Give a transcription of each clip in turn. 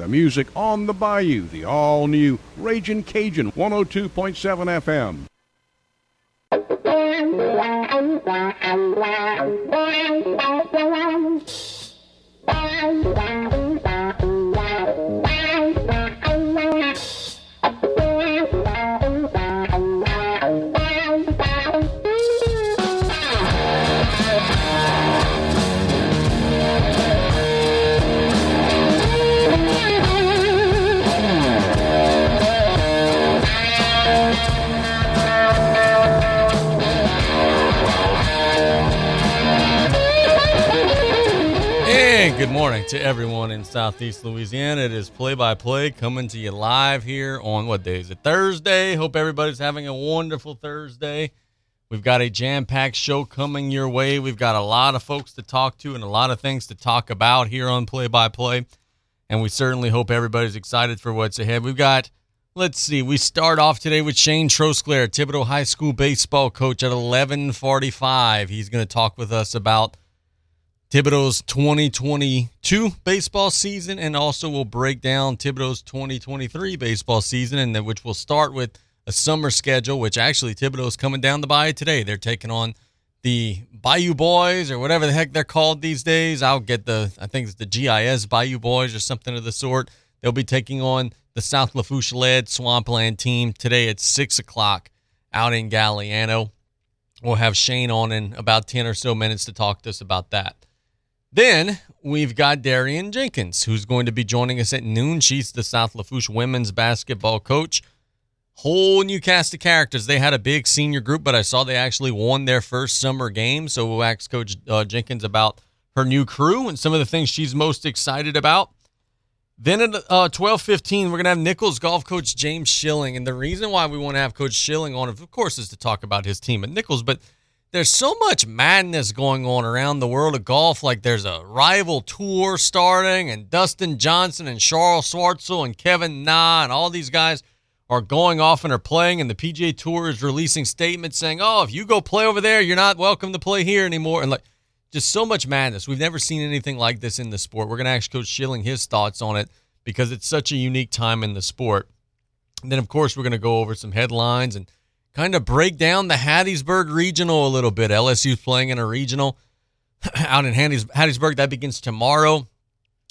The music on the bayou, the all new Raging Cajun 102.7 FM. good morning to everyone in Southeast Louisiana. It is play by play coming to you live here on what day is it? Thursday. Hope everybody's having a wonderful Thursday. We've got a jam packed show coming your way. We've got a lot of folks to talk to and a lot of things to talk about here on play by play. And we certainly hope everybody's excited for what's ahead. We've got, let's see, we start off today with Shane Trosclair, Thibodaux High School baseball coach at 1145. He's going to talk with us about Thibodaux's 2022 baseball season, and also we'll break down Thibodaux's 2023 baseball season, and then which will start with a summer schedule. Which actually Thibodaux's coming down the bayou today. They're taking on the Bayou Boys or whatever the heck they're called these days. I'll get the I think it's the GIS Bayou Boys or something of the sort. They'll be taking on the South Lafourche led Swampland team today at six o'clock out in Galliano. We'll have Shane on in about 10 or so minutes to talk to us about that. Then we've got Darian Jenkins, who's going to be joining us at noon. She's the South Lafourche women's basketball coach. Whole new cast of characters. They had a big senior group, but I saw they actually won their first summer game. So we'll ask Coach uh, Jenkins about her new crew and some of the things she's most excited about. Then at uh, 12:15, we're gonna have Nicholls golf coach James Schilling, and the reason why we want to have Coach Schilling on, of course, is to talk about his team at Nicholls, but there's so much madness going on around the world of golf. Like there's a rival tour starting, and Dustin Johnson and Charles Schwartzel and Kevin Na and all these guys are going off and are playing, and the PGA Tour is releasing statements saying, "Oh, if you go play over there, you're not welcome to play here anymore." And like, just so much madness. We've never seen anything like this in the sport. We're gonna ask Coach Schilling his thoughts on it because it's such a unique time in the sport. And then, of course, we're gonna go over some headlines and kind of break down the Hattiesburg Regional a little bit. LSU's playing in a regional out in Hattiesburg. That begins tomorrow.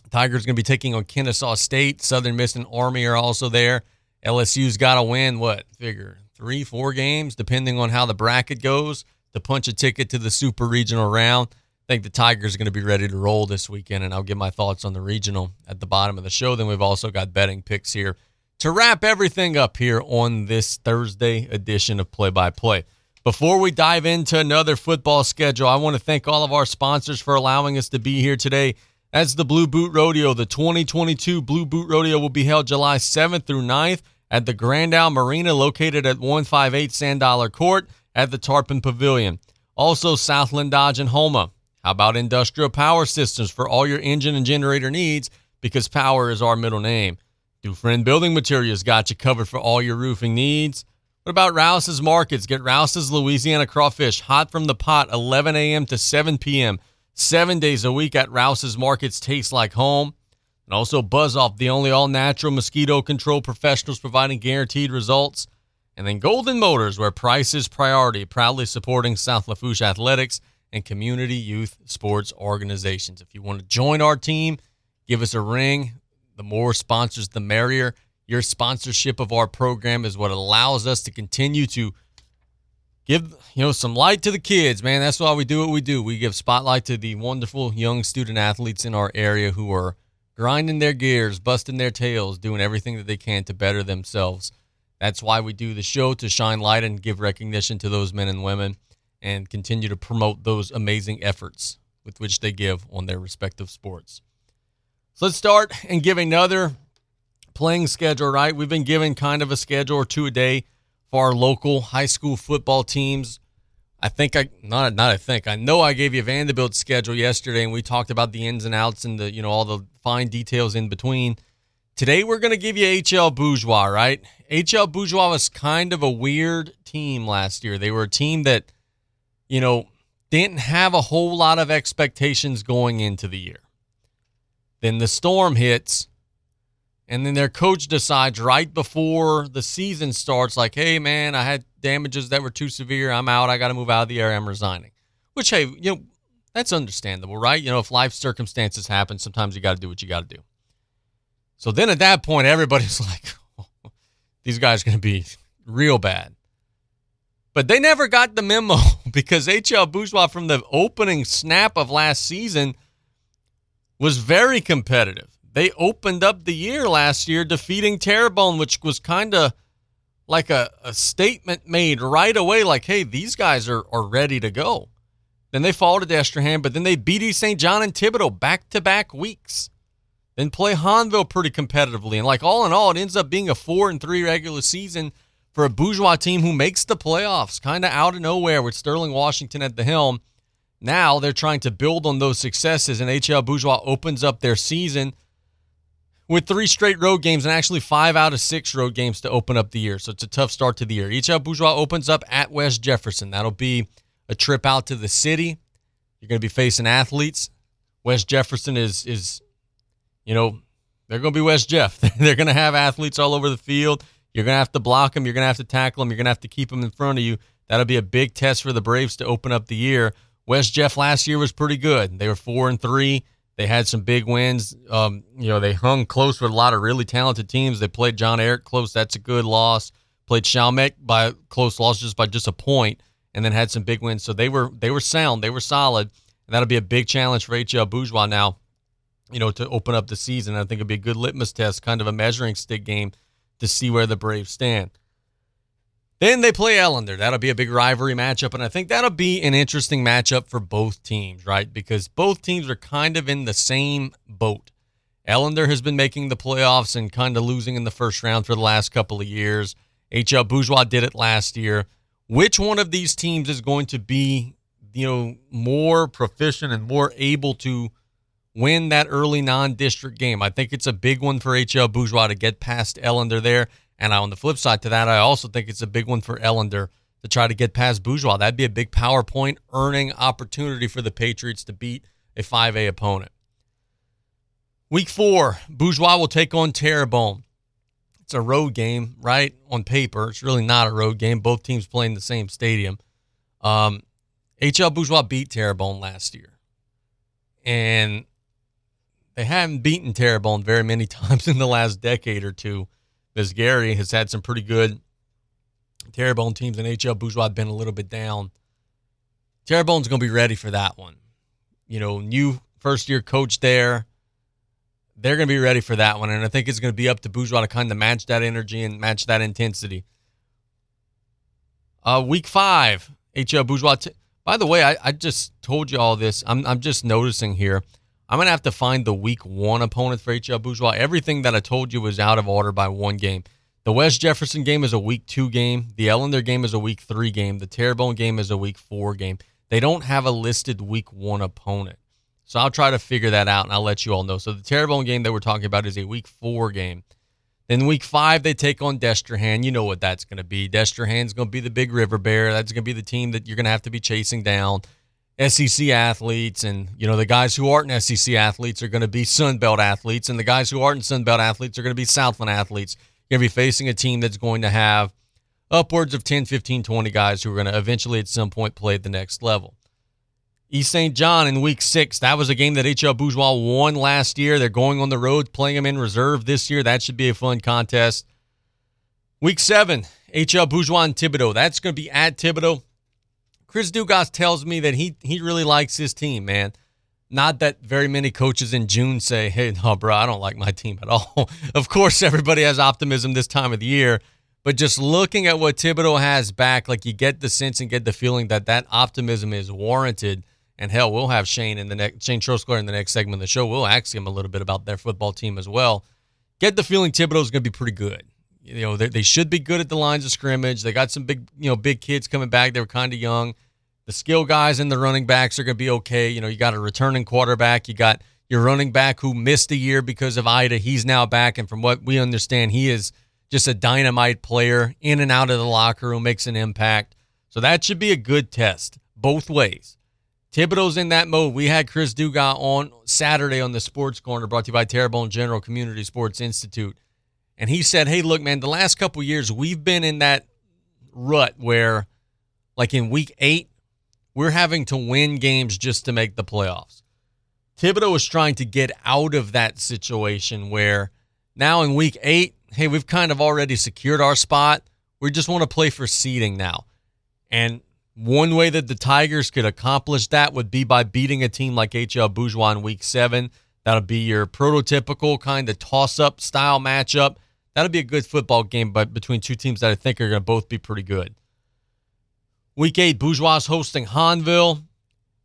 Tigers going to be taking on Kennesaw State. Southern Miss and Army are also there. LSU's got to win, what, figure three, four games, depending on how the bracket goes, to punch a ticket to the super regional round. I think the Tigers are going to be ready to roll this weekend, and I'll give my thoughts on the regional at the bottom of the show. Then we've also got betting picks here to wrap everything up here on this Thursday edition of Play by Play. Before we dive into another football schedule, I want to thank all of our sponsors for allowing us to be here today. That's the Blue Boot Rodeo. The 2022 Blue Boot Rodeo will be held July 7th through 9th at the Grand Marina, located at 158 Sand Dollar Court at the Tarpon Pavilion. Also, Southland Dodge and Houma. How about industrial power systems for all your engine and generator needs? Because power is our middle name. Dufresne Building Materials got you covered for all your roofing needs. What about Rouse's Markets? Get Rouse's Louisiana crawfish hot from the pot 11 a.m. to 7 p.m. Seven days a week at Rouse's Markets tastes like home. And also Buzz Off, the only all natural mosquito control professionals providing guaranteed results. And then Golden Motors, where price is priority, proudly supporting South Lafourche athletics and community youth sports organizations. If you want to join our team, give us a ring. The more sponsors, the merrier. Your sponsorship of our program is what allows us to continue to give you know some light to the kids, man. That's why we do what we do. We give spotlight to the wonderful young student athletes in our area who are grinding their gears, busting their tails, doing everything that they can to better themselves. That's why we do the show to shine light and give recognition to those men and women and continue to promote those amazing efforts with which they give on their respective sports. So let's start and give another playing schedule, right? We've been given kind of a schedule or two a day for our local high school football teams. I think I not not I think I know I gave you Vandebilt's schedule yesterday, and we talked about the ins and outs and the you know all the fine details in between. Today we're gonna give you HL Bourgeois, right? HL Bourgeois was kind of a weird team last year. They were a team that, you know, didn't have a whole lot of expectations going into the year. Then the storm hits, and then their coach decides right before the season starts, like, hey, man, I had damages that were too severe. I'm out. I got to move out of the area. I'm resigning. Which, hey, you know, that's understandable, right? You know, if life circumstances happen, sometimes you got to do what you got to do. So then at that point, everybody's like, oh, these guys are going to be real bad. But they never got the memo because HL Bourgeois, from the opening snap of last season, was very competitive they opened up the year last year defeating Terrebonne, which was kind of like a, a statement made right away, like, hey, these guys are, are ready to go. Then they fall to Destrehan, but then they beat East St. John and Thibodaux back to back weeks. Then play Hahnville pretty competitively. And like all in all, it ends up being a four and three regular season for a bourgeois team who makes the playoffs, kind of out of nowhere with Sterling Washington at the helm. Now they're trying to build on those successes, and HL Bourgeois opens up their season with three straight road games and actually five out of six road games to open up the year. So it's a tough start to the year. HL Bourgeois opens up at West Jefferson. That'll be a trip out to the city. You're going to be facing athletes. West Jefferson is is, you know, they're going to be West Jeff. they're going to have athletes all over the field. You're going to have to block them. You're going to have to tackle them. You're going to have to keep them in front of you. That'll be a big test for the Braves to open up the year. West Jeff last year was pretty good. They were four and three. They had some big wins. Um, you know, they hung close with a lot of really talented teams. They played John Ehret close. That's a good loss. Played Chalmette by close loss just by just a point, and then had some big wins. So they were they were sound. They were solid, and that'll be a big challenge for HL Bourgeois now. You know, to open up the season. I think it'll be a good litmus test, kind of a measuring stick game to see where the Braves stand. Then they play Ellender. That'll be a big rivalry matchup, and I think that'll be an interesting matchup for both teams, right? Because both teams are kind of in the same boat. Ellender has been making the playoffs and kind of losing in the first round for the last couple of years. HL Bourgeois did it last year. Which one of these teams is going to be, you know, more proficient and more able to win that early non-district game? I think it's a big one for HL Bourgeois to get past Ellender there. And on the flip side to that, I also think it's a big one for Ellender to try to get past Bourgeois. That'd be a big PowerPoint earning opportunity for the Patriots to beat a 5A opponent. Week four, Bourgeois will take on Terrebonne. It's a road game, right? On paper, it's really not a road game. Both teams play in the same stadium. Um, HL Bourgeois beat Terrebonne last year. And they haven't beaten Terrebonne very many times in the last decade or two. As Gary has had some pretty good Terrebonne teams, in HL Bourgeois been a little bit down. Terrebonne's going to be ready for that one. You know, new first year coach there. They're going to be ready for that one. And I think it's going to be up to Bourgeois to kind of match that energy and match that intensity. Uh, week five, HL Bourgeois. T- By the way, I, I just told you all this. I'm, I'm just noticing here. I'm going to have to find the week one opponent for HL Bourgeois. Everything that I told you was out of order by one game. The West Jefferson game is a week two game. The Ellender game is a week three game. The Terrebonne game is a week four game. They don't have a listed week one opponent. So I'll try to figure that out and I'll let you all know. So the Terrebonne game that we're talking about is a week four game. Then week five, they take on Destrehan. You know what that's going to be. Destrehan's going to be the big river bear. That's going to be the team that you're going to have to be chasing down. SEC athletes, and you know the guys who aren't SEC athletes are going to be Sun Belt athletes, and the guys who aren't Sun Belt athletes are going to be Southland athletes. You're going to be facing a team that's going to have upwards of 10, 15, 20 guys who are going to eventually at some point play at the next level. East St. John in week six, that was a game that HL Bourgeois won last year. They're going on the road, playing them in reserve this year. That should be a fun contest. Week seven, HL Bourgeois and Thibodaux. That's going to be at Thibodaux. Chris Dugas tells me that he he really likes his team, man. Not that very many coaches in June say, "Hey, no, bro, I don't like my team at all." of course, everybody has optimism this time of the year, but just looking at what Thibodaux has back, like you get the sense and get the feeling that that optimism is warranted. And hell, we'll have Shane in the next Shane Trosclair in the next segment of the show. We'll ask him a little bit about their football team as well. Get the feeling Thibodaux is going to be pretty good. You know, they should be good at the lines of scrimmage. They got some big, you know, big kids coming back. They were kind of young. The skill guys and the running backs are going to be okay. You know, you got a returning quarterback. You got your running back who missed a year because of Ida. He's now back. And from what we understand, he is just a dynamite player in and out of the locker room, makes an impact. So that should be a good test both ways. Thibodaux's in that mode. We had Chris Dugas on Saturday on the Sports Corner, brought to you by Terrebonne General Community Sports Institute. And he said, Hey, look, man, the last couple years, we've been in that rut where, like in week eight, we're having to win games just to make the playoffs. Thibodaux is trying to get out of that situation where now in week eight, hey, we've kind of already secured our spot. We just want to play for seeding now. And one way that the Tigers could accomplish that would be by beating a team like HL Bourgeois in week seven. That'll be your prototypical kind of toss up style matchup. That'll be a good football game but between two teams that I think are going to both be pretty good. Week eight, Bourgeois hosting Hahnville.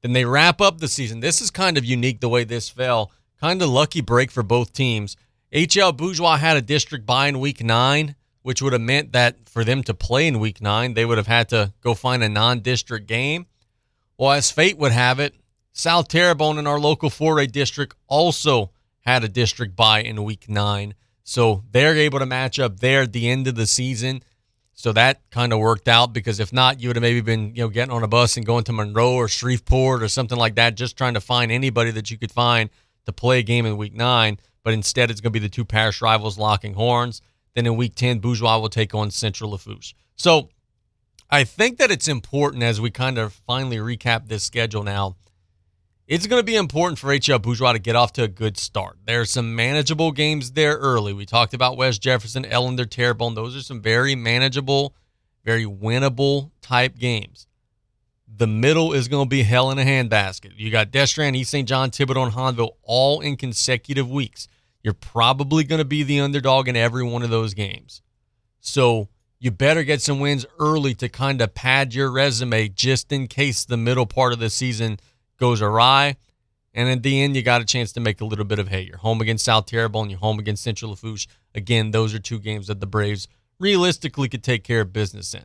Then they wrap up the season. This is kind of unique the way this fell. Kind of lucky break for both teams. HL Bourgeois had a district bye in week nine, which would have meant that for them to play in week nine, they would have had to go find a non district game. Well, as fate would have it, South Terrebonne in our local 4A district also had a district bye in week nine. So they're able to match up there at the end of the season. So that kind of worked out because if not, you would have maybe been, you know, getting on a bus and going to Monroe or Shreveport or something like that, just trying to find anybody that you could find to play a game in week nine. But instead, it's going to be the two parish rivals locking horns. Then in week 10, Bourgeois will take on Central Lafourche. So I think that it's important as we kind of finally recap this schedule now it's going to be important for HL Bourgeois to get off to a good start. There are some manageable games there early. We talked about West Jefferson, Ellender, Terrebonne. Those are some very manageable, very winnable type games. The middle is going to be hell in a handbasket. You got Destrehan, East St. John, Thibodaux, and Hahnville all in consecutive weeks. You're probably going to be the underdog in every one of those games. So you better get some wins early to kind of pad your resume just in case the middle part of the season – goes awry. And at the end, you got a chance to make a little bit of hay. You're home against South Terrebonne, you're home against Central Lafourche. Again, those are two games that the Braves realistically could take care of business in.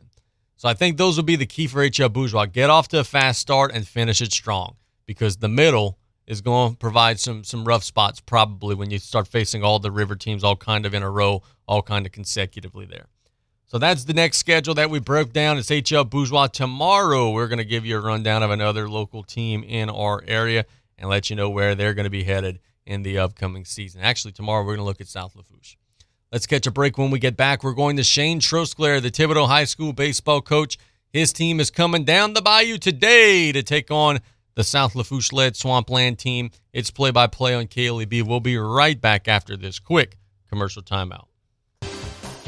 So I think those will be the key for HL Bourgeois. Get off to a fast start and finish it strong because the middle is going to provide some some rough spots probably when you start facing all the river teams all kind of in a row, all kind of consecutively there. So that's the next schedule that we broke down. It's HL Bourgeois. Tomorrow, we're going to give you a rundown of another local team in our area and let you know where they're going to be headed in the upcoming season. Actually, tomorrow, we're going to look at South Lafourche. Let's catch a break when we get back. We're going to Shane Trosclair, the Thibodaux High School baseball coach. His team is coming down the bayou today to take on the South Lafourche led Swampland team. It's play by play on KLEB. We'll be right back after this quick commercial timeout.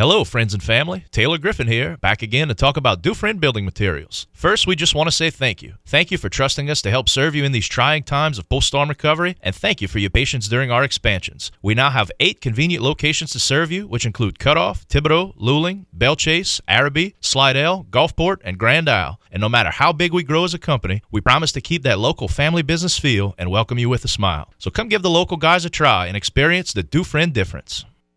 Hello, friends and family. Taylor Griffin here, back again to talk about Dufresne Building Materials. First, we just want to say thank you. Thank you for trusting us to help serve you in these trying times of post storm recovery, and thank you for your patience during our expansions. We now have eight convenient locations to serve you, which include Cutoff, Thibodaux, Luling, Belle Chasse, Arabi, Slidell, Gulfport, and Grand Isle. And no matter how big we grow as a company, we promise to keep that local family business feel and welcome you with a smile. So come give the local guys a try and experience the Dufresne difference.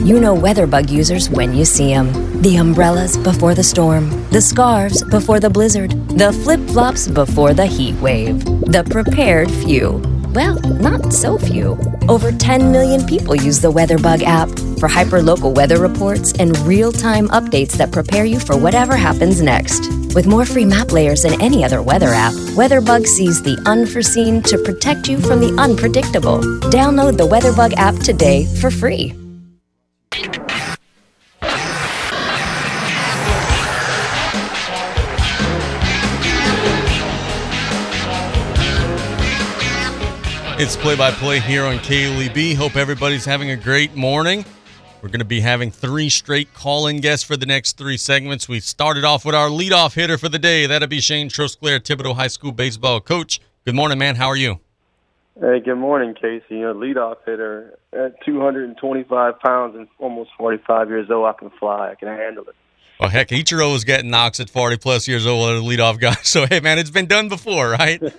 You know WeatherBug users when you see them. The umbrellas before the storm, the scarves before the blizzard, the flip flops before the heat wave. The prepared few. Well, not so few. Over 10 million people use the WeatherBug app for hyperlocal weather reports and real time updates that prepare you for whatever happens next. With more free map layers than any other weather app, WeatherBug sees the unforeseen to protect you from the unpredictable. Download the WeatherBug app today for free. It's play by play here on KLEB. Hope everybody's having a great morning. We're going to be having three straight call in guests for the next three segments. We started off with our leadoff hitter for the day. That'll be Shane Trosclair, Thibodaux High School baseball coach. Good morning, man. How are you? Hey, good morning, Casey. A leadoff hitter at 225 pounds and almost 45 years old. I can fly. I can handle it. Well, heck, Ichiro was getting knocks at 40 plus years old as a leadoff guy. So, hey, man, it's been done before, right?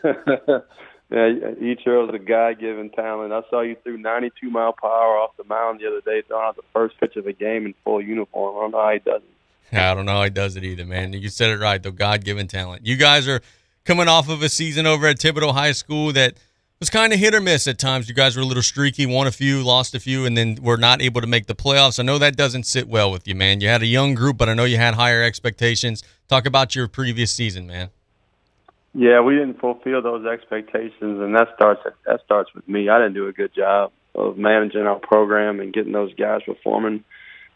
Yeah, Ichiro's a God-given talent. I saw you threw 92 mile per hour off the mound the other day, throwing out the first pitch of the game in full uniform. I don't know how he does it. I don't know how he does it either, man. You said it right, though. God-given talent. You guys are coming off of a season over at Thibodaux High School that was kind of hit or miss at times. You guys were a little streaky, won a few, lost a few, and then were not able to make the playoffs. I know that doesn't sit well with you, man. You had a young group, but I know you had higher expectations. Talk about your previous season, man. Yeah, we didn't fulfill those expectations, and that starts that starts with me. I didn't do a good job of managing our program and getting those guys performing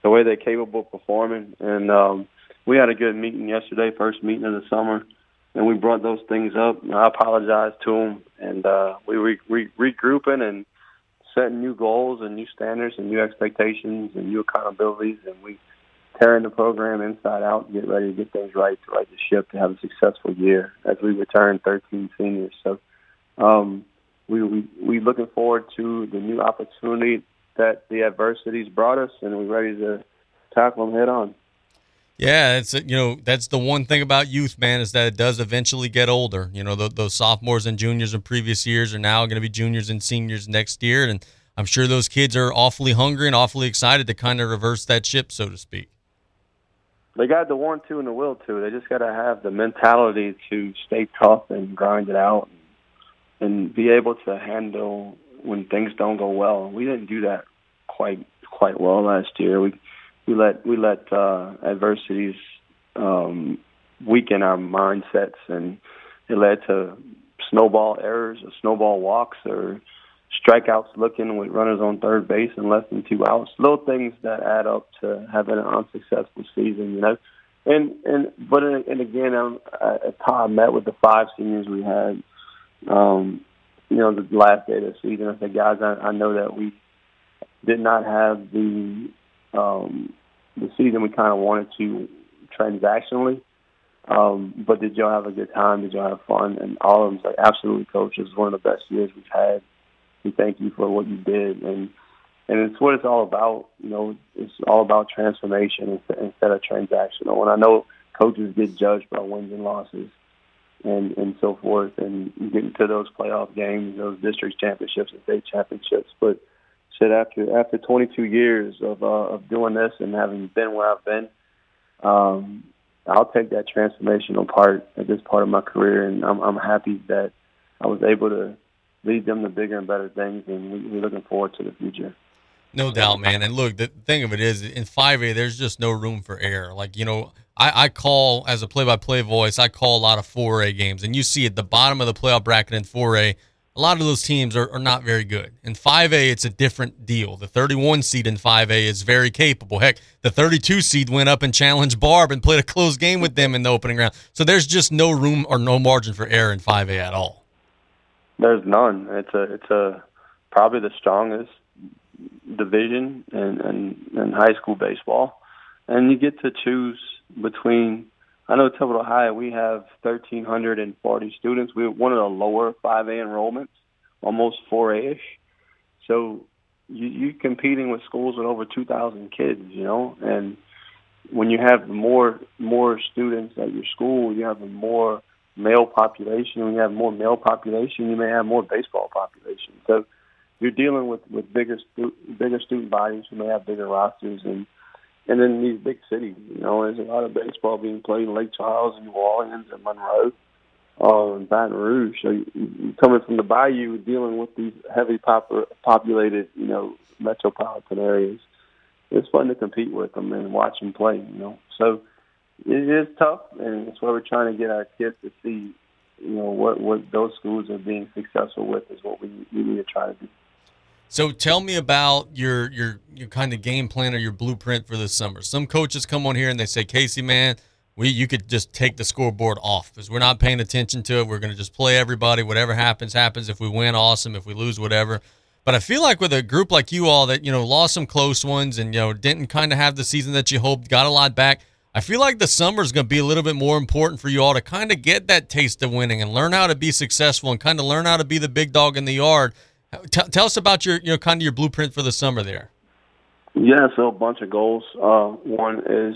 the way they're capable of performing. And um, we had a good meeting yesterday, first meeting of the summer, and we brought those things up. I apologized to them, and uh, we re- re- regrouping and setting new goals and new standards and new expectations and new accountabilities, and we tearing the program inside out and get ready to get things right to right the ship to have a successful year as we return 13 seniors. So um, we we we looking forward to the new opportunity that the adversities brought us, and we're ready to tackle them head on. Yeah, it's you know that's the one thing about youth, man, is that it does eventually get older. You know, the, those sophomores and juniors in previous years are now going to be juniors and seniors next year, and I'm sure those kids are awfully hungry and awfully excited to kind of reverse that ship, so to speak they got the want to and the will to. They just got to have the mentality to stay tough and grind it out, and, be able to handle when things don't go well. We didn't do that quite quite well last year. We we let we let uh, adversities um, weaken our mindsets, and it led to snowball errors or snowball walks or strikeouts looking with runners on third base and less than two outs. Little things that add up to having an unsuccessful season, you know. And and but and again, um, at Todd met with the five seniors we had. Um, you know, the last day of the season, I said, guys, I, I know that we did not have the um, the season we kind of wanted to transactionally. Um, but did y'all have a good time? Did y'all have fun? And all of them like, absolutely, coach. It was one of the best years we've had we thank you for what you did, and and it's what it's all about. You know, it's all about transformation instead of transactional. And I know coaches get judged by wins and losses, and and so forth, and getting to those playoff games, those district championships and state championships. But said after after 22 years of uh, of doing this and having been where I've been, um, I'll take that transformational part at this part of my career, and I'm I'm happy that I was able to lead them to bigger and better things, and we, we're looking forward to the future. No doubt, man. And look, the thing of it is, in 5A, there's just no room for error. Like, you know, I, I call, as a play by play voice, I call a lot of 4A games. And you see at the bottom of the playoff bracket in 4A, a lot of those teams are, are not very good. In 5A, it's a different deal. The 31 seed in 5A is very capable. Heck, the 32 seed went up and challenged Barbe and played a close game with them in the opening round. So there's just no room or no margin for error in 5A at all. There's none. It's a it's a probably the strongest division in, in, in high school baseball, and you get to choose between. I know Thibodaux High we have 1,340 students. We're one of the lower 5A enrollments, almost 4A-ish. So you, you're competing with schools with over 2,000 kids, you know, and when you have more more students at your school, you have more male population. When you have more male population, you may have more baseball population. So you're dealing with with bigger bigger student bodies who may have bigger rosters, and and then these big cities. You know, there's a lot of baseball being played in Lake Charles and New Orleans and Monroe. Uh, and Baton Rouge. So you, coming from the Bayou, dealing with these heavy pop- populated, you know, metropolitan areas, it's fun to compete with them and watch them play. You know, so it is tough, and it's why we're trying to get our kids to see, you know, what what those schools are being successful with is what we we need to try to do. So tell me about your your your kind of game plan or your blueprint for this summer. Some coaches come on here and they say, Casey, man, we you could just take the scoreboard off because we're not paying attention to it. We're going to just play everybody. Whatever happens, happens. If we win, awesome. If we lose, whatever. But I feel like with a group like you all that you know lost some close ones and you know didn't kind of have the season that you hoped, got a lot back. I feel like the summer is going to be a little bit more important for you all to kind of get that taste of winning and learn how to be successful and kind of learn how to be the big dog in the yard. T- tell us about your you know kind of your blueprint for the summer there. Yeah, so a bunch of goals. Uh, one is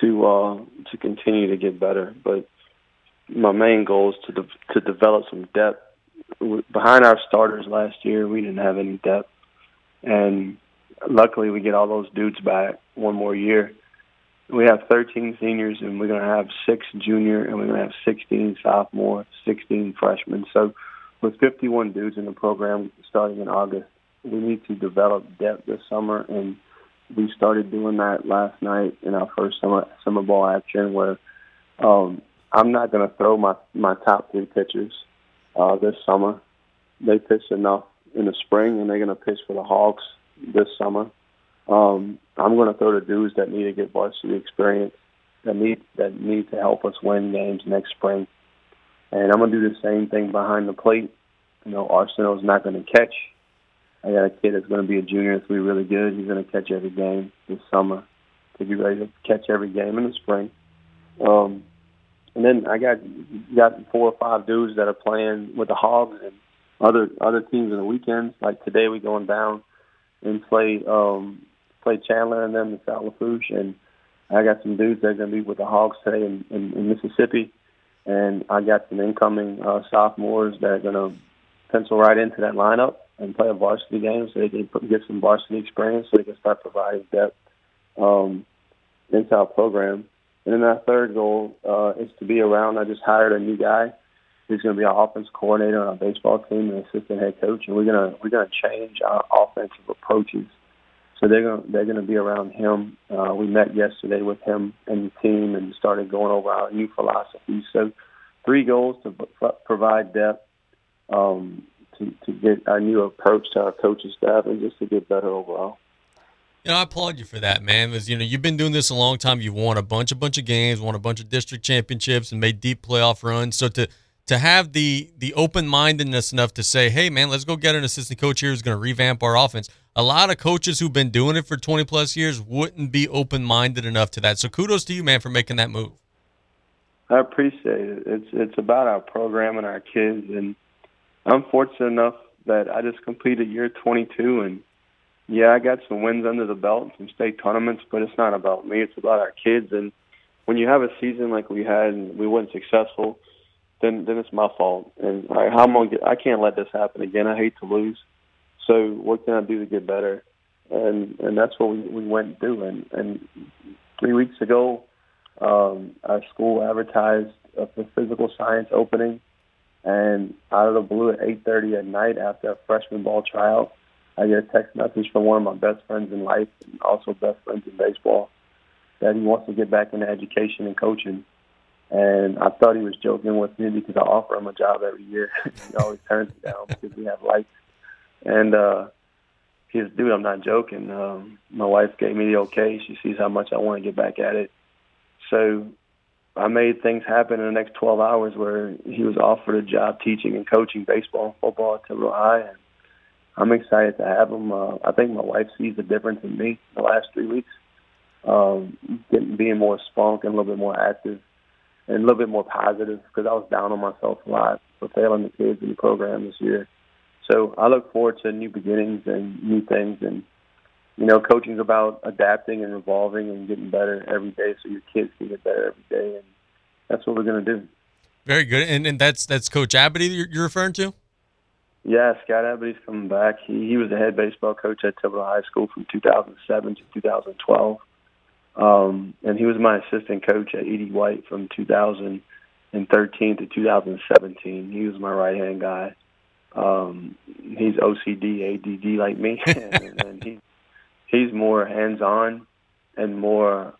to uh, to continue to get better, but my main goal is to de- to develop some depth. Behind our starters last year, we didn't have any depth, and luckily we get all those dudes back one more year. We have 13 seniors, and we're going to have six junior, and we're going to have 16 sophomore, 16 freshmen. So, with 51 dudes in the program starting in August, we need to develop depth this summer, and we started doing that last night in our first summer summer ball action. Where um, I'm not going to throw my my top three pitchers uh, this summer. They pitched enough in the spring, and they're going to pitch for the Hawks this summer. Um, I'm going to throw to dudes that need to get varsity experience, that need that need to help us win games next spring. And I'm going to do the same thing behind the plate. You know, Arsenal's not going to catch. I got a kid that's going to be a junior that's going to be really good. He's going to catch every game this summer to be ready to catch every game in the spring. Um, and then I got got four or five dudes that are playing with the Hogs and other other teams in the weekends. Like today, we going down and play um, play Chandler and them in South Lafourche, and I got some dudes that are going to be with the Hogs today in, in, in Mississippi, and I got some incoming uh, sophomores that are going to pencil right into that lineup and play a varsity game so they can get some varsity experience so they can start providing depth um, into our program. And then our third goal uh, is to be around. I just hired a new guy who's going to be our offense coordinator on our baseball team and assistant head coach, and we're gonna we're gonna change our offensive approaches. So they're gonna they're gonna be around him. Uh, we met yesterday with him and the team and started going over our new philosophy. So three goals to provide depth, um, to, to get our new approach to our coaching staff, and just to get better overall. You know, I applaud you for that, man. Because you know you've been doing this a long time. You've won a bunch, a bunch of games, won a bunch of district championships, and made deep playoff runs. So to to have the the open mindedness enough to say, "Hey, man, let's go get an assistant coach here who's going to revamp our offense." A lot of coaches who've been doing it for twenty plus years wouldn't be open minded enough to that. So kudos to you, man, for making that move. I appreciate it. It's it's about our program and our kids, and I'm fortunate enough that I just completed year 22, and yeah, I got some wins under the belt, some state tournaments, but it's not about me. It's about our kids. And when you have a season like we had and we weren't successful, then then it's my fault. And I, how am I? I can't let this happen again. I hate to lose. So what can I do to get better? And and that's what we we went do. And and three weeks ago, um, our school advertised a physical science opening and out of the blue at 8:30 at night after a freshman ball tryout, I get a text message from one of my best friends in life and also best friends in baseball that he wants to get back into education and coaching. And I thought he was joking with me because I offer him a job every year. he always turns me down because we have lights. And uh he's dude, I'm not joking. Um my wife gave me the okay. She sees how much I want to get back at it. So I made things happen in the next 12 hours where he was offered a job teaching and coaching baseball and football at Thibodaux High. And I'm excited to have him. Uh, I think my wife sees the difference in me the last three weeks, um, getting, being more spunk and a little bit more active and a little bit more positive because I was down on myself a lot for failing the kids in the program this year. So I look forward to new beginnings and new things and you know, coaching is about adapting and evolving and getting better every day, so your kids can get better every day, and that's what we're going to do. Very good, and and that's that's Coach Abity you're referring to. Yeah, Scott Abity's coming back. He he was the head baseball coach at Thibodaux High School from 2007 to 2012, um, and he was my assistant coach at E.D. White from 2013 to 2017. He was my right hand guy. Um, he's OCD, ADD like me, and, he he's more hands on and more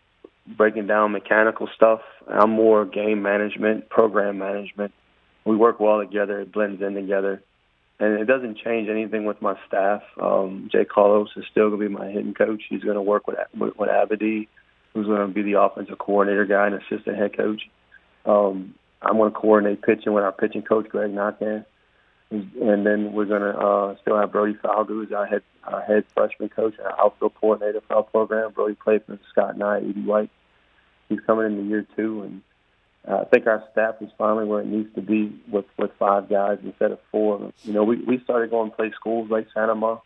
breaking down mechanical stuff. I'm more game management, program management. We work well together. It blends in together, and it doesn't change anything with my staff. Um, Jay Carlos is still going to be my hitting coach. He's going to work with with, with Abity. who's going to be the offensive coordinator guy and assistant head coach. Um, I'm going to coordinate pitching with our pitching coach, Greg Knockan. And then we're going to uh, still have Brody Falgout, who's our head, our head freshman coach and our outfield coordinator for our program. Brody played for Scott I, E.D. White. He's coming into year two. And I think our staff is finally where it needs to be with, with five guys instead of four. You know, we, we started going to play schools like Santa Ma,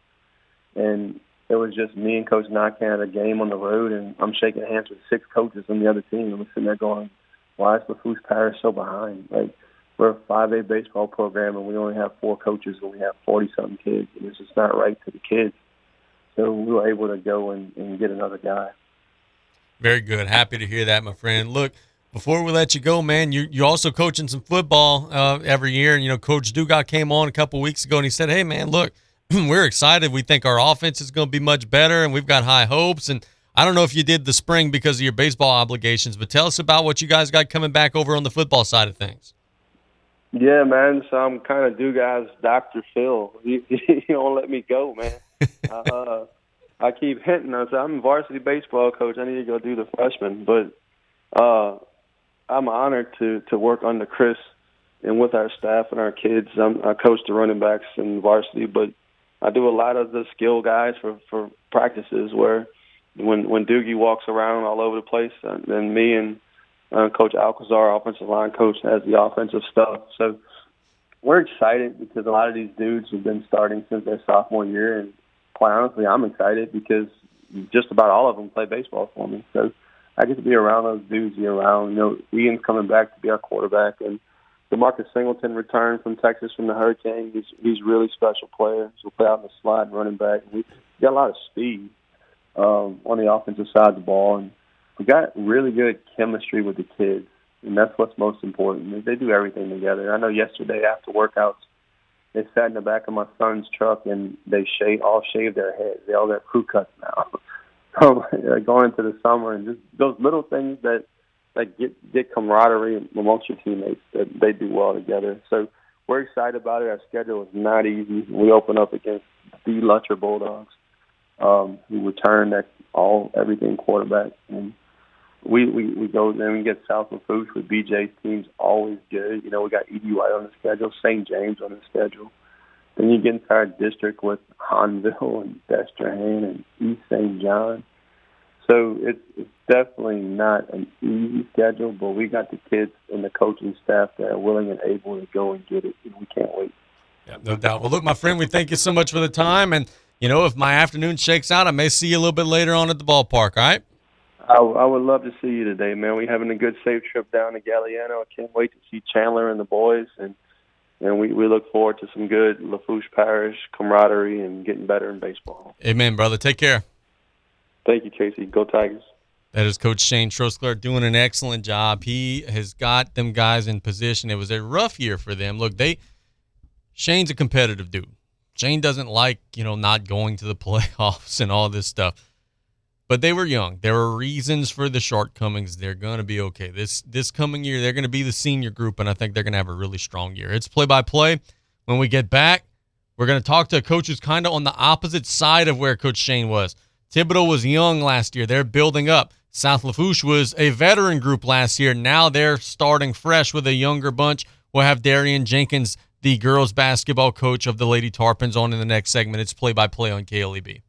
and it was just me and Coach Knockan at a game on the road, and I'm shaking hands with six coaches on the other team. And I'm sitting there going, why is Lafourche Parish so behind? Like, we're a 5A baseball program, and we only have four coaches, and we have 40-something kids, and it's just not right to the kids. So we were able to go and, and get another guy. Very good. Happy to hear that, my friend. Look, before we let you go, man, you you're also coaching some football uh, every year. And you know, Coach Dugas came on a couple weeks ago, and he said, "Hey, man, look, we're excited. We think our offense is going to be much better, and we've got high hopes." And I don't know if you did the spring because of your baseball obligations, but tell us about what you guys got coming back over on the football side of things. Yeah, man. So I'm kind of Dugas Doctor Phil. He, he don't let me go, man. uh, I keep hinting. I say I'm a varsity baseball coach. I need to go do the freshman, but uh, I'm honored to to work under Chris and with our staff and our kids. I'm, I coach the running backs in varsity, but I do a lot of the skill guys for for practices where when when Doogie walks around all over the place, uh, then me and uh, Coach Alcazar, offensive line coach, has the offensive stuff. So we're excited because a lot of these dudes have been starting since their sophomore year, and quite honestly, I'm excited because just about all of them play baseball for me. So I get to be around those dudes year round. You know, Ian's coming back to be our quarterback, and Demarcus Singleton returned from Texas from the Hurricane. He's he's really special player. He'll play out in the slide running back. We got a lot of speed um, on the offensive side of the ball, and we got really good chemistry with the kids, and that's what's most important. They do everything together. I know yesterday after workouts, they sat in the back of my son's truck and they shave all shaved their heads. They all got crew cuts now. so going into the summer and just those little things that that get get camaraderie amongst your teammates that they do well together. So we're excited about it. Our schedule is not easy. We open up against the Lutcher Bulldogs, um, who return that all everything quarterback, and we we we go then we get South of Lafourche with BJ's team's always good. You know, we got White on the schedule, St. James on the schedule. Then you get into our district with Hahnville and Destrehan and East St. John. So it's, it's definitely not an easy schedule, but we got the kids and the coaching staff that are willing and able to go and get it, and we can't wait. Yeah, no doubt. Well, look, my friend, we thank you so much for the time, and you know, if my afternoon shakes out, I may see you a little bit later on at the ballpark. All right. I, I would love to see you today, man. We're having a good, safe trip down to Galliano. I can't wait to see Chandler and the boys, and and we, we look forward to some good Lafourche Parish camaraderie and getting better in baseball. Amen, brother. Take care. Thank you, Casey. Go Tigers. That is Coach Shane Trosclair doing an excellent job. He has got them guys in position. It was a rough year for them. Look, they Shane's a competitive dude. Shane doesn't like, you know, not going to the playoffs and all this stuff. But they were young. There are reasons for the shortcomings. They're going to be okay. This this coming year, they're going to be the senior group, and I think they're going to have a really strong year. It's play by play. When we get back, we're going to talk to a coach who's kind of on the opposite side of where Coach Shane was. Thibodaux was young last year. They're building up. South Lafourche was a veteran group last year. Now they're starting fresh with a younger bunch. We'll have Darian Jenkins, the girls basketball coach of the Lady Tarpons, on in the next segment. It's play by play on KLEB.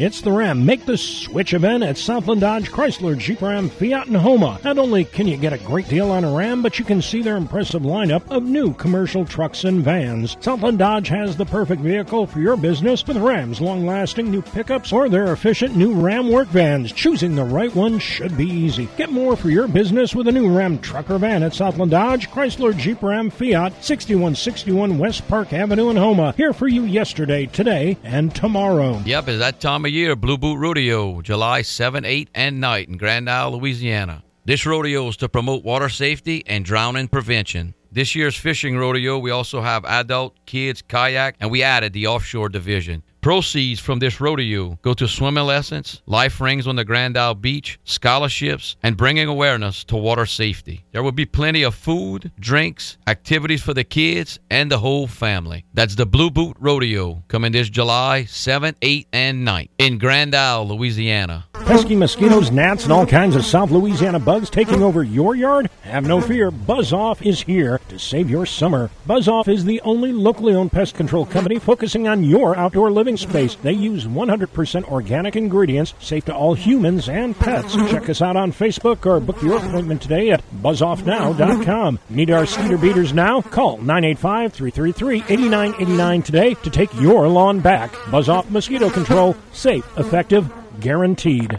It's the Ram Make the Switch event at Southland Dodge Chrysler Jeep Ram Fiat and Houma. Not only can you get a great deal on a Ram, but you can see their impressive lineup of new commercial trucks and vans. Southland Dodge has the perfect vehicle for your business with Ram's long-lasting new pickups or their efficient new Ram work vans. Choosing the right one should be easy. Get more for your business with a new Ram truck or van at Southland Dodge Chrysler Jeep Ram Fiat, 6161 West Park Avenue in Houma. Here for you yesterday, today, and tomorrow. Yep, is that of year, Blue Boot Rodeo, July 7, 8, and night in Grand Isle, Louisiana. This rodeo is to promote water safety and drowning prevention. This year's fishing rodeo, we also have adult, kids, kayak, and we added the offshore division. Proceeds from this rodeo go to swimming lessons, life rings on the Grand Isle Beach, scholarships, and bringing awareness to water safety. There will be plenty of food, drinks, activities for the kids and the whole family. That's the Blue Boot Rodeo coming this July 7, 8, and 9 in Grand Isle, Louisiana. Pesky mosquitoes, gnats, and all kinds of South Louisiana bugs taking over your yard? Have no fear. Buzz Off is here to save your summer. Buzz Off is the only locally owned pest control company focusing on your outdoor living space. They use 100% organic ingredients, safe to all humans and pets. Check us out on Facebook or book your appointment today at buzzoffnow.com. Need our skeeter beaters now? Call 985-333-8989 today to take your lawn back. Buzz Off Mosquito Control. Safe, effective, guaranteed.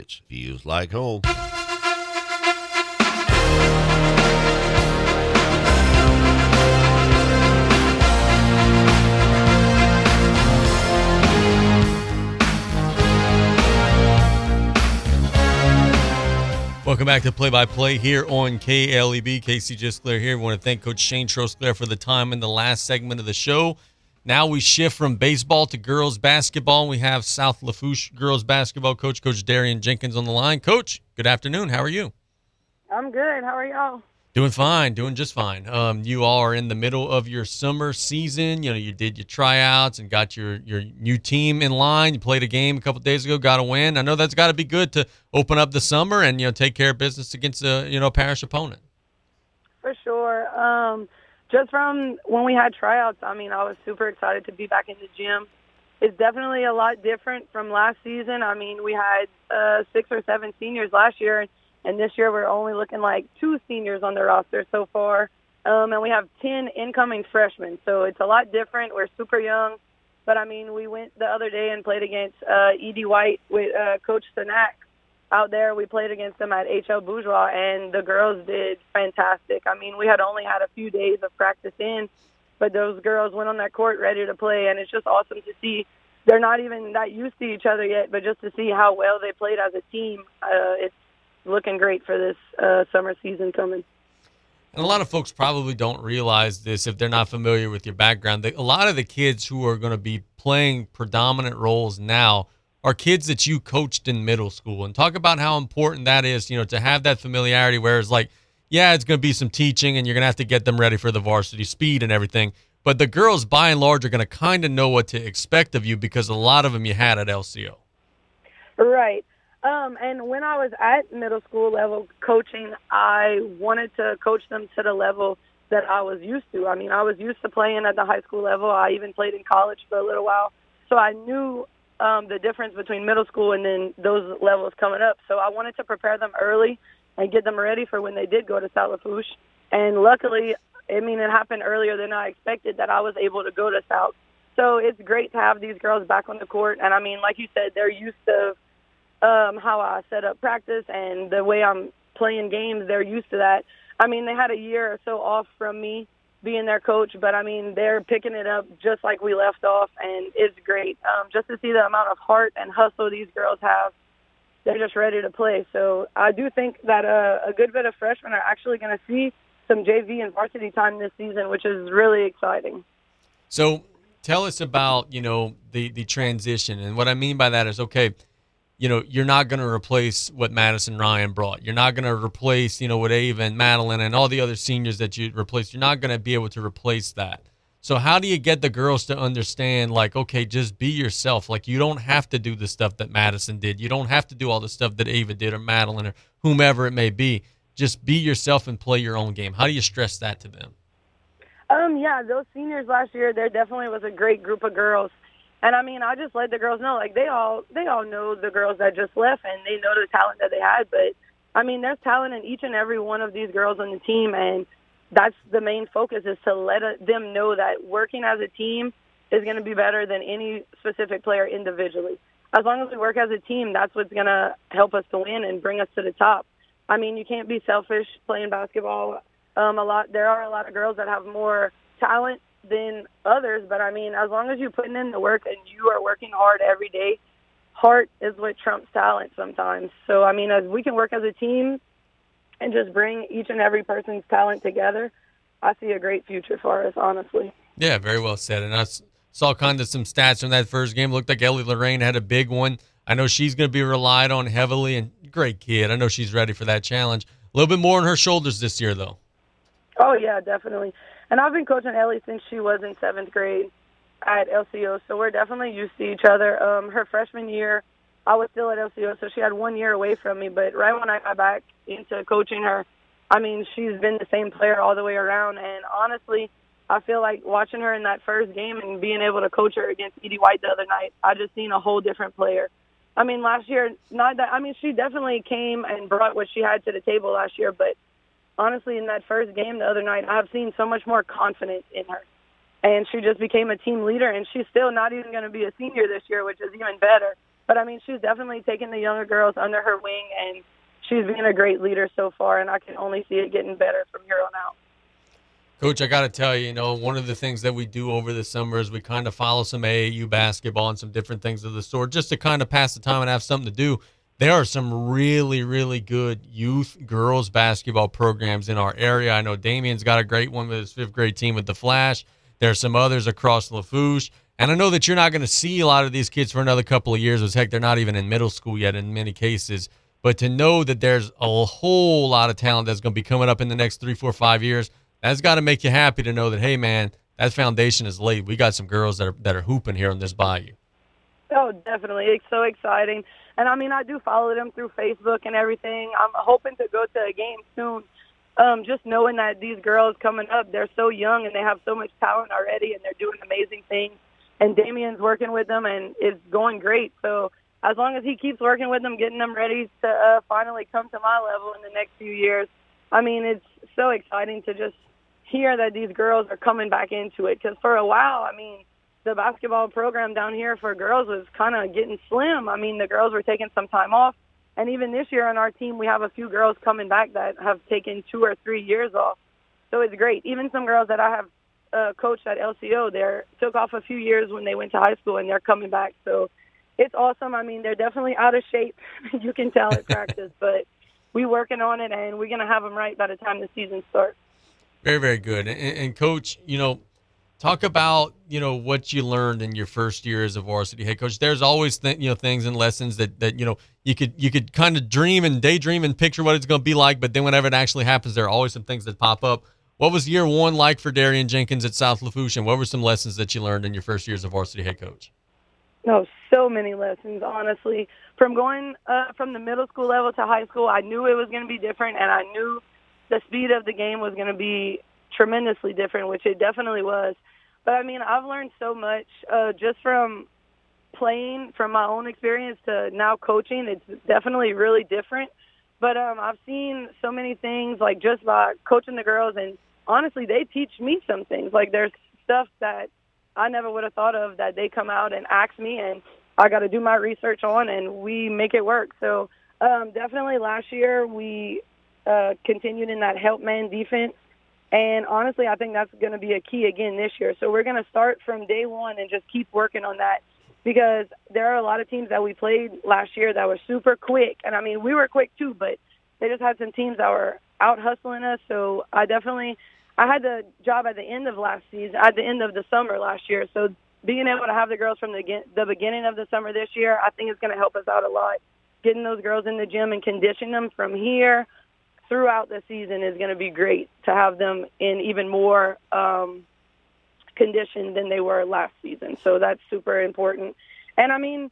Markets feels like home. Welcome back to Play by Play here on KLEB. Casey Gisclair here. We want to thank Coach Shane Trosclair for the time in the last segment of the show. Now we shift from baseball to girls basketball. We have South Lafourche girls basketball coach, Coach Darian Jenkins, on the line. Coach, good afternoon. How are you? I'm good. How are y'all? Doing fine, doing just fine. Um, you all are in the middle of your summer season. You know, you did your tryouts and got your your new team in line. You played a game a couple days ago, got a win. I know that's got to be good to open up the summer and you know take care of business against a you know parish opponent. For sure. Um, just from when we had tryouts, I mean, I was super excited to be back in the gym. It's definitely a lot different from last season. I mean, we had uh, six or seven seniors last year, and this year we're only looking like two seniors on the roster so far. Um, and we have 10 incoming freshmen, so it's a lot different. We're super young. But I mean, we went the other day and played against uh, E.D. White with uh, Coach Sanak, out there. We played against them at HL Bourgeois, and the girls did fantastic. I mean, we had only had a few days of practice in, but those girls went on that court ready to play, and it's just awesome to see. They're not even that used to each other yet, but just to see how well they played as a team, uh, it's looking great for this uh, summer season coming. And a lot of folks probably don't realize this if they're not familiar with your background. A lot of the kids who are going to be playing predominant roles now are kids that you coached in middle school and talk about how important that is, you know, to have that familiarity where it's like, yeah, it's going to be some teaching and you're going to have to get them ready for the varsity speed and everything. But the girls, by and large, are going to kind of know what to expect of you because a lot of them you had at LCO. Right. Um, and when I was at middle school level coaching, I wanted to coach them to the level that I was used to. I mean, I was used to playing at the high school level. I even played in college for a little while. So I knew um, the difference between middle school and then those levels coming up. So I wanted to prepare them early and get them ready for when they did go to South Lafourche. And luckily, I mean, it happened earlier than I expected that I was able to go to South. So it's great to have these girls back on the court. And I mean, like you said, they're used to um, how I set up practice and the way I'm playing games. They're used to that. I mean, they had a year or so off from me being their coach, but I mean they're picking it up just like we left off, and it's great. Um, just to see the amount of heart and hustle these girls have, they're just ready to play. So I do think that uh, a good bit of freshmen are actually going to see some JV and varsity time this season, which is really exciting. So tell us about you know the the transition, and what I mean by that is okay you know, you're not going to replace what Madison Ryan brought. You're not going to replace, you know, what Ava and Madeline and all the other seniors that you replaced. You're not going to be able to replace that. So how do you get the girls to understand, like, okay, just be yourself. Like, you don't have to do the stuff that Madison did. You don't have to do all the stuff that Ava did or Madeline or whomever it may be. Just be yourself and play your own game. How do you stress that to them? Um, yeah, those seniors last year, there definitely was a great group of girls and I mean, I just let the girls know, like they all they all know the girls that just left, and they know the talent that they had. But I mean, there's talent in each and every one of these girls on the team, and that's the main focus is to let them know that working as a team is going to be better than any specific player individually. As long as we work as a team, that's what's going to help us to win and bring us to the top. I mean, you can't be selfish playing basketball. Um, a lot there are a lot of girls that have more talent than others, but I mean, as long as you're putting in the work and you are working hard every day, heart is what trumps talent sometimes. So I mean, as we can work as a team and just bring each and every person's talent together, I see a great future for us, honestly. Yeah, very well said. And I saw kind of some stats from that first game. Looked like Ellie Lorraine had a big one. I know she's going to be relied on heavily, and great kid. I know she's ready for that challenge. A little bit more on her shoulders this year, though. Oh yeah, definitely. And I've been coaching Ellie since she was in seventh grade at LCO, so we're definitely used to each other. Um, her freshman year, I was still at LCO, so she had one year away from me. But right when I got back into coaching her, I mean, she's been the same player all the way around. And honestly, I feel like watching her in that first game and being able to coach her against E.D. White the other night, I just seen a whole different player. I mean, last year, not that I mean, she definitely came and brought what she had to the table last year, but honestly, in that first game the other night, I've seen so much more confidence in her. And she just became a team leader, and she's still not even going to be a senior this year, which is even better. But I mean, she's definitely taking the younger girls under her wing, and she's been a great leader so far, and I can only see it getting better from here on out. Coach, I got to tell you, you know, one of the things that we do over the summer is we kind of follow some AAU basketball and some different things of the sort just to kind of pass the time and have something to do. There are some really, really good youth girls basketball programs in our area. I know Damien's got a great one with his fifth grade team with the Flash. There are some others across Lafourche. And I know that you're not going to see a lot of these kids for another couple of years. As heck, they're not even in middle school yet in many cases. But to know that there's a whole lot of talent that's going to be coming up in the next three, four, five years, that's got to make you happy to know that hey man that foundation is laid we got some girls that are that are hooping here on this bayou oh definitely it's so exciting and i mean i do follow them through facebook and everything. I'm hoping to go to a game soon. Um just knowing that these girls coming up they're so young and they have so much talent already and they're doing amazing things. And damien's working with them and it's going great. So as long as he keeps working with them getting them ready to uh, finally come to my level in the next few years i mean it's so exciting to just hear that these girls are coming back into it. Because for a while, I mean, the basketball program down here for girls was kind of getting slim. I mean, the girls were taking some time off, and even this year on our team, we have a few girls coming back that have taken two or three years off. So it's great. Even some girls that I have uh, coached at LCO, they took off a few years when they went to high school, and they're coming back. So it's awesome. I mean, they're definitely out of shape. you can tell at practice, but we're working on it, and we're gonna have them right by the time the season starts. Very, very good. And, and, coach, you know, talk about you know what you learned in your first year as a varsity head coach. There's always th- you know things and lessons that that you know you could you could kind of dream and daydream and picture what it's going to be like, but then whenever it actually happens, there are always some things that pop up. What was year one like for Darian Jenkins at South Lafourche, and what were some lessons that you learned in your first year as a varsity head coach? Oh, so many lessons, honestly. From going uh, from the middle school level to high school, I knew it was going to be different, and I knew the speed of the game was going to be tremendously different, which it definitely was. But I mean, I've learned so much uh, just from playing, from my own experience to now coaching. It's definitely really different. But um, I've seen so many things, like just by coaching the girls, and honestly, they teach me some things. Like there's stuff that I never would have thought of that they come out and ask me, and I got to do my research on, and we make it work. So um, definitely last year we uh, continued in that help man defense. And honestly, I think that's going to be a key again this year. So we're going to start from day one and just keep working on that because there are a lot of teams that we played last year that were super quick. And I mean, we were quick too, but they just had some teams that were out hustling us. So I definitely, I had the job at the end of last season, at the end of the summer last year. So being able to have the girls from the, the beginning of the summer this year, I think is going to help us out a lot. Getting those girls in the gym and conditioning them from here throughout the season is going to be great to have them in even more um, condition than they were last season. So that's super important. And I mean,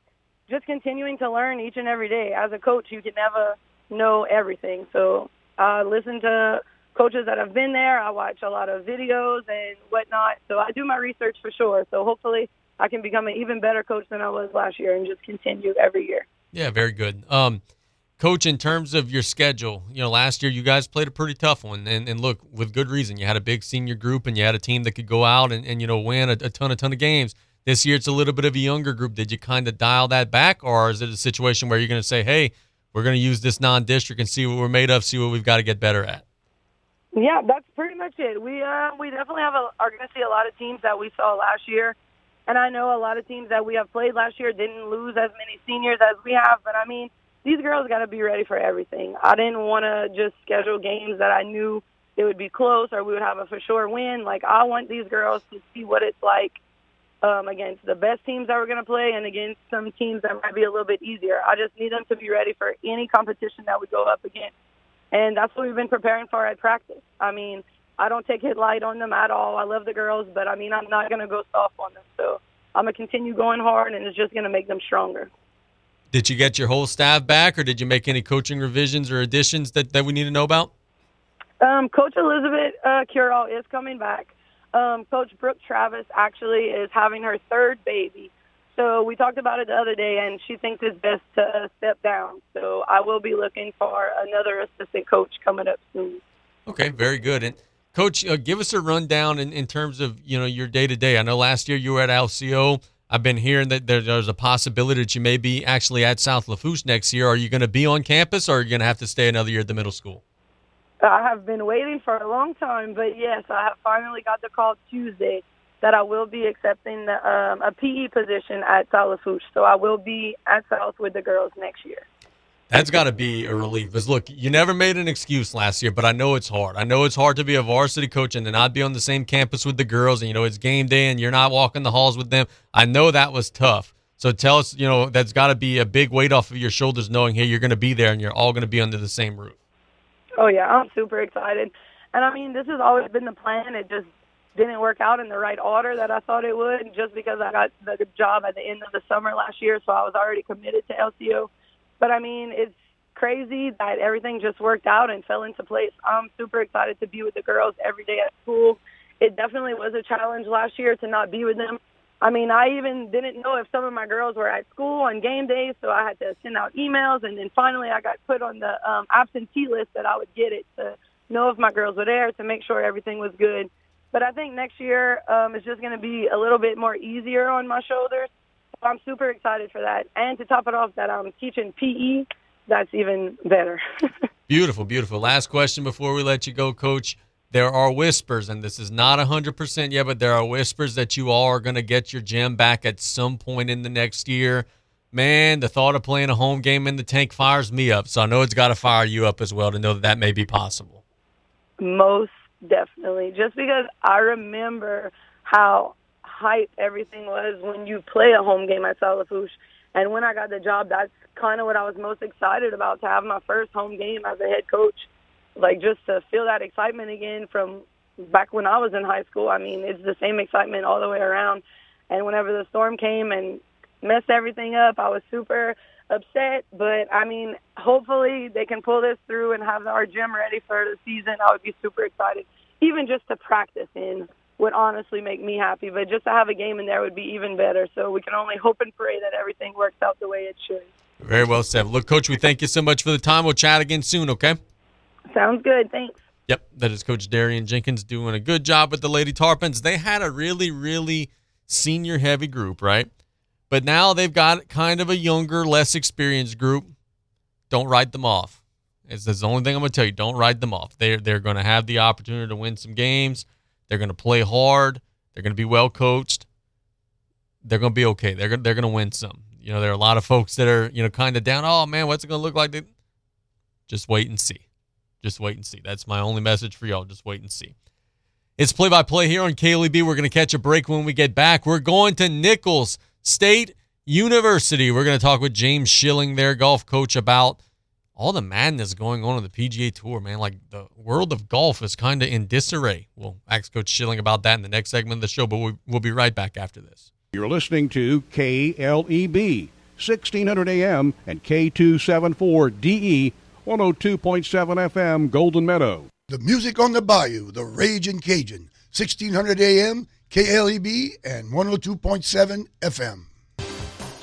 just continuing to learn each and every day. As a coach, you can never know everything. So I uh, listen to coaches that have been there. I watch a lot of videos and whatnot. So I do my research for sure. So hopefully I can become an even better coach than I was last year and just continue every year. Yeah, very good. Um, Coach, in terms of your schedule, you know, last year you guys played a pretty tough one. And, and look, with good reason. You had a big senior group and you had a team that could go out and, and you know, win a, a ton, a ton of games. This year it's a little bit of a younger group. Did you kind of dial that back, or is it a situation where you're going to say, "Hey, we're going to use this non-district and see what we're made of, see what we've got to get better at"? Yeah, that's pretty much it. We uh, we definitely have a, are going to see a lot of teams that we saw last year, and I know a lot of teams that we have played last year didn't lose as many seniors as we have. But I mean, these girls got to be ready for everything. I didn't want to just schedule games that I knew it would be close or we would have a for sure win. Like I want these girls to see what it's like um, against the best teams that we're going to play and against some teams that might be a little bit easier. I just need them to be ready for any competition that we go up against. And that's what we've been preparing for at practice. I mean, I don't take it light on them at all. I love the girls, but I mean, I'm not going to go soft on them. So I'm going to continue going hard, and it's just going to make them stronger. Did you get your whole staff back, or did you make any coaching revisions or additions that, that we need to know about? Um, Coach Elizabeth uh, Curall is coming back. Um, Coach Brooke Travis actually is having her third baby. So we talked about it the other day, and she thinks it's best to uh, step down. So I will be looking for another assistant coach coming up soon. Okay, very good. And coach, uh, give us a rundown in, in terms of you know your day to day. I know last year you were at LCO. I've been hearing that there, there's a possibility that you may be actually at South Lafourche next year. Are you going to be on campus, or are you going to have to stay another year at the middle school? I have been waiting for a long time, but yes, I have finally got the call Tuesday that I will be accepting the, um, a PE position at South Lafourche. So I will be at South with the girls next year. That's got to be a relief. Because look, you never made an excuse last year, but I know it's hard. I know it's hard to be a varsity coach and to not be on the same campus with the girls, and you know it's game day and you're not walking the halls with them. I know that was tough. So tell us, you know, that's got to be a big weight off of your shoulders, knowing hey, you're going to be there and you're all going to be under the same roof. Oh yeah, I'm super excited, and I mean this has always been the plan. It just didn't work out in the right order that I thought it would, just because I got the job at the end of the summer last year, so I was already committed to LCO. But I mean, it's crazy that everything just worked out and fell into place. I'm super excited to be with the girls every day at school. It definitely was a challenge last year to not be with them. I mean, I even didn't know if some of my girls were at school on game days, so I had to send out emails, and then finally I got put on the um, absentee list that I would get it to know if my girls were there to make sure everything was good. But I think next year um, is just going to be a little bit more easier on my shoulders. So I'm super excited for that. And to top it off, that I'm teaching PE, that's even better. beautiful, beautiful. Last question before we let you go, Coach. There are whispers, and this is not 100% yet, but there are whispers that you all are going to get your gym back at some point in the next year. Man, the thought of playing a home game in the tank fires me up. So I know it's got to fire you up as well to know that that may be possible. Most definitely. Just because I remember how hype everything was when you play a home game at South Lafourche. And when I got the job, that's kind of what I was most excited about to have my first home game as a head coach. Like just to feel that excitement again from back when I was in high school. I mean, it's the same excitement all the way around. And whenever the storm came and messed everything up, I was super upset. But I mean, hopefully they can pull this through and have our gym ready for the season. I would be super excited. Even just to practice in would honestly make me happy. But just to have a game in there would be even better. So we can only hope and pray that everything works out the way it should. Very well said. Look, Coach, we thank you so much for the time. We'll chat again soon, okay? Sounds good. Thanks. Yep, that is Coach Darian Jenkins doing a good job with the Lady Tarpons. They had a really, really senior heavy group, right? But now they've got kind of a younger, less experienced group. Don't write them off. It's, the only thing I'm going to tell you. Don't write them off. They're, they're going to have the opportunity to win some games. They're going to play hard. They're going to be well coached. They're going to be okay. They're, going they're going to win some. You know, there are a lot of folks that are, you know, kind of down. Oh, man, what's it going to look like? Just wait and see. Just wait and see. That's my only message for y'all. Just wait and see. It's play by play here on KLEB. We're going to catch a break when we get back. We're going to Nicholls State University. We're going to talk with James Schilling, their golf coach, about all the madness going on on the PGA Tour, man. Like the world of golf is kind of in disarray. We'll ask Coach Schilling about that in the next segment of the show, but we, will be right back after this. You're listening to KLEB, 1600 AM and K274DE, 102.7 FM, Golden Meadow. The music on the bayou, the Raging Cajun, 1600 AM, KLEB, and 102.7 FM.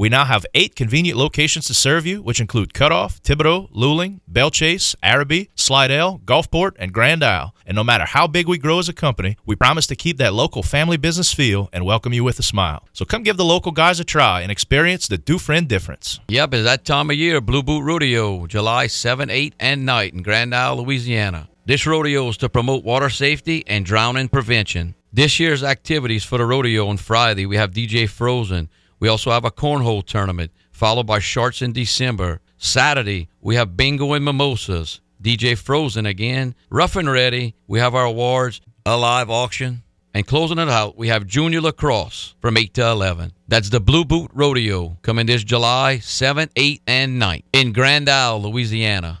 We now have eight convenient locations to serve you, which include Cutoff, Thibodaux, Luling, Belle Chasse, Arabi, Slidell, Gulfport, and Grand Isle. And no matter how big we grow as a company, we promise to keep that local family business feel and welcome you with a smile. So come give the local guys a try and experience the Dufresne difference. Yep, it's that time of year, Blue Boot Rodeo, July 7, 8, and 9 in Grand Isle, Louisiana. This rodeo is to promote water safety and drowning prevention. This year's activities for the rodeo on Friday, we have DJ Frozen. We also have a cornhole tournament, followed by sharks in December. Saturday, we have bingo and mimosas. DJ Frozen again. Rough and ready, we have our awards, a live auction. And closing it out, we have junior lacrosse from 8 to 11. That's the Blue Boot Rodeo coming this July 7, 8, and 9 in Grand Isle, Louisiana.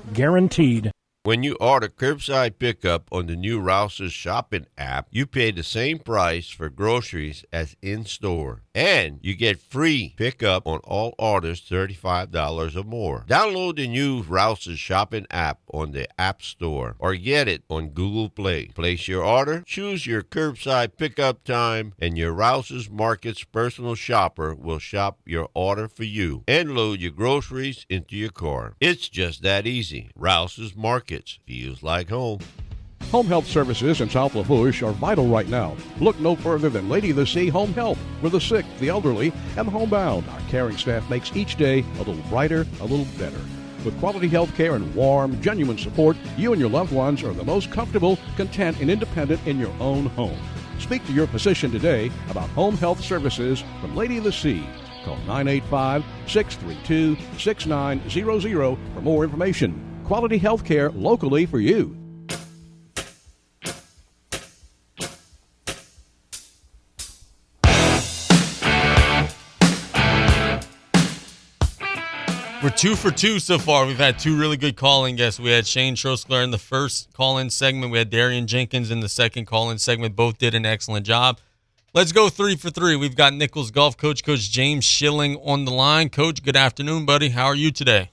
guaranteed. When you order curbside pickup on the new Rouse's shopping app, you pay the same price for groceries as in store. And you get free pickup on all orders $35 or more. Download the new Rouse's shopping app on the App Store or get it on Google Play. Place your order, choose your curbside pickup time, and your Rouse's Markets personal shopper will shop your order for you and load your groceries into your car. It's just that easy. Rouse's Markets feels like home. Home health services in South Lafourche are vital right now. Look no further than Lady of the Sea Home Health. For the sick, the elderly, and the homebound, our caring staff makes each day a little brighter, a little better. With quality health care and warm, genuine support, you and your loved ones are the most comfortable, content, and independent in your own home. Speak to your physician today about home health services from Lady of the Sea. Call 985 632 6900 for more information. Quality health care locally for you. Two for two so far. We've had two really good calling guests. We had Shane Trosclair in the first call-in segment. We had Darian Jenkins in the second call-in segment. Both did an excellent job. Let's go three for three. We've got Nicholls Golf Coach, Coach James Schilling on the line. Coach, good afternoon, buddy. How are you today?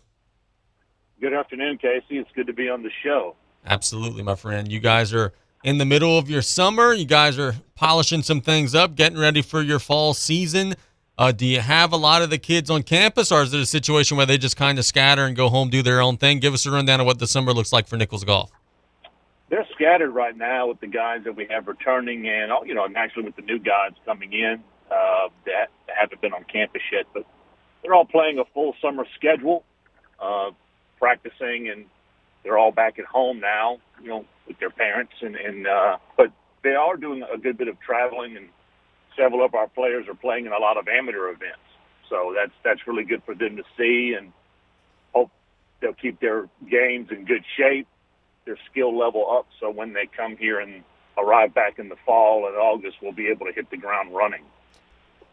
Good afternoon, Casey. It's good to be on the show. Absolutely, my friend. You guys are in the middle of your summer. You guys are polishing some things up, getting ready for your fall season. Uh, do you have a lot of the kids on campus, or is it a situation where they just kind of scatter and go home, do their own thing? Give us a rundown of what the summer looks like for Nicholls Golf. They're scattered right now with the guys that we have returning, and you know, naturally with the new guys coming in uh, that haven't been on campus yet. But they're all playing a full summer schedule, uh, practicing, and they're all back at home now. You know, with their parents, and and uh, but they are doing a good bit of traveling and several of our players are playing in a lot of amateur events. So that's that's really good for them to see, and hope they'll keep their games in good shape, their skill level up, so when they come here and arrive back in the fall and August, we'll be able to hit the ground running.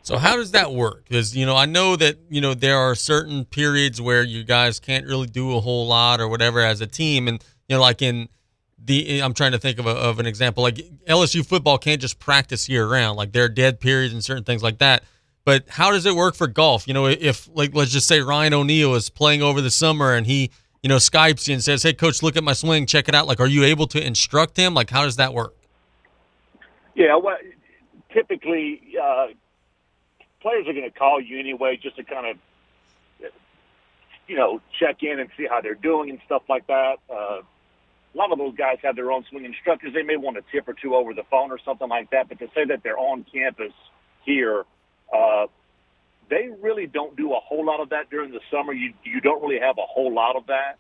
So how does that work? Because you know, I know that you know there are certain periods where you guys can't really do a whole lot or whatever as a team, and you know, like in the I'm trying to think of, a, of an example. Like LSU football can't just practice year round. Like there are dead periods and certain things like that. But how does it work for golf? You know, if like let's just say Ryan O'Neal is playing over the summer and he you know Skypes you and says, "Hey, coach, look at my swing, check it out." Like, are you able to instruct him? Like, how does that work? Yeah, well, typically uh, players are going to call you anyway, just to kind of you know check in and see how they're doing and stuff like that. Uh, a lot of those guys have their own swing instructors. They may want a tip or two over the phone or something like that. But to say that they're on campus here Uh, they really don't do a whole lot of that during the summer. You you don't really have a whole lot of that.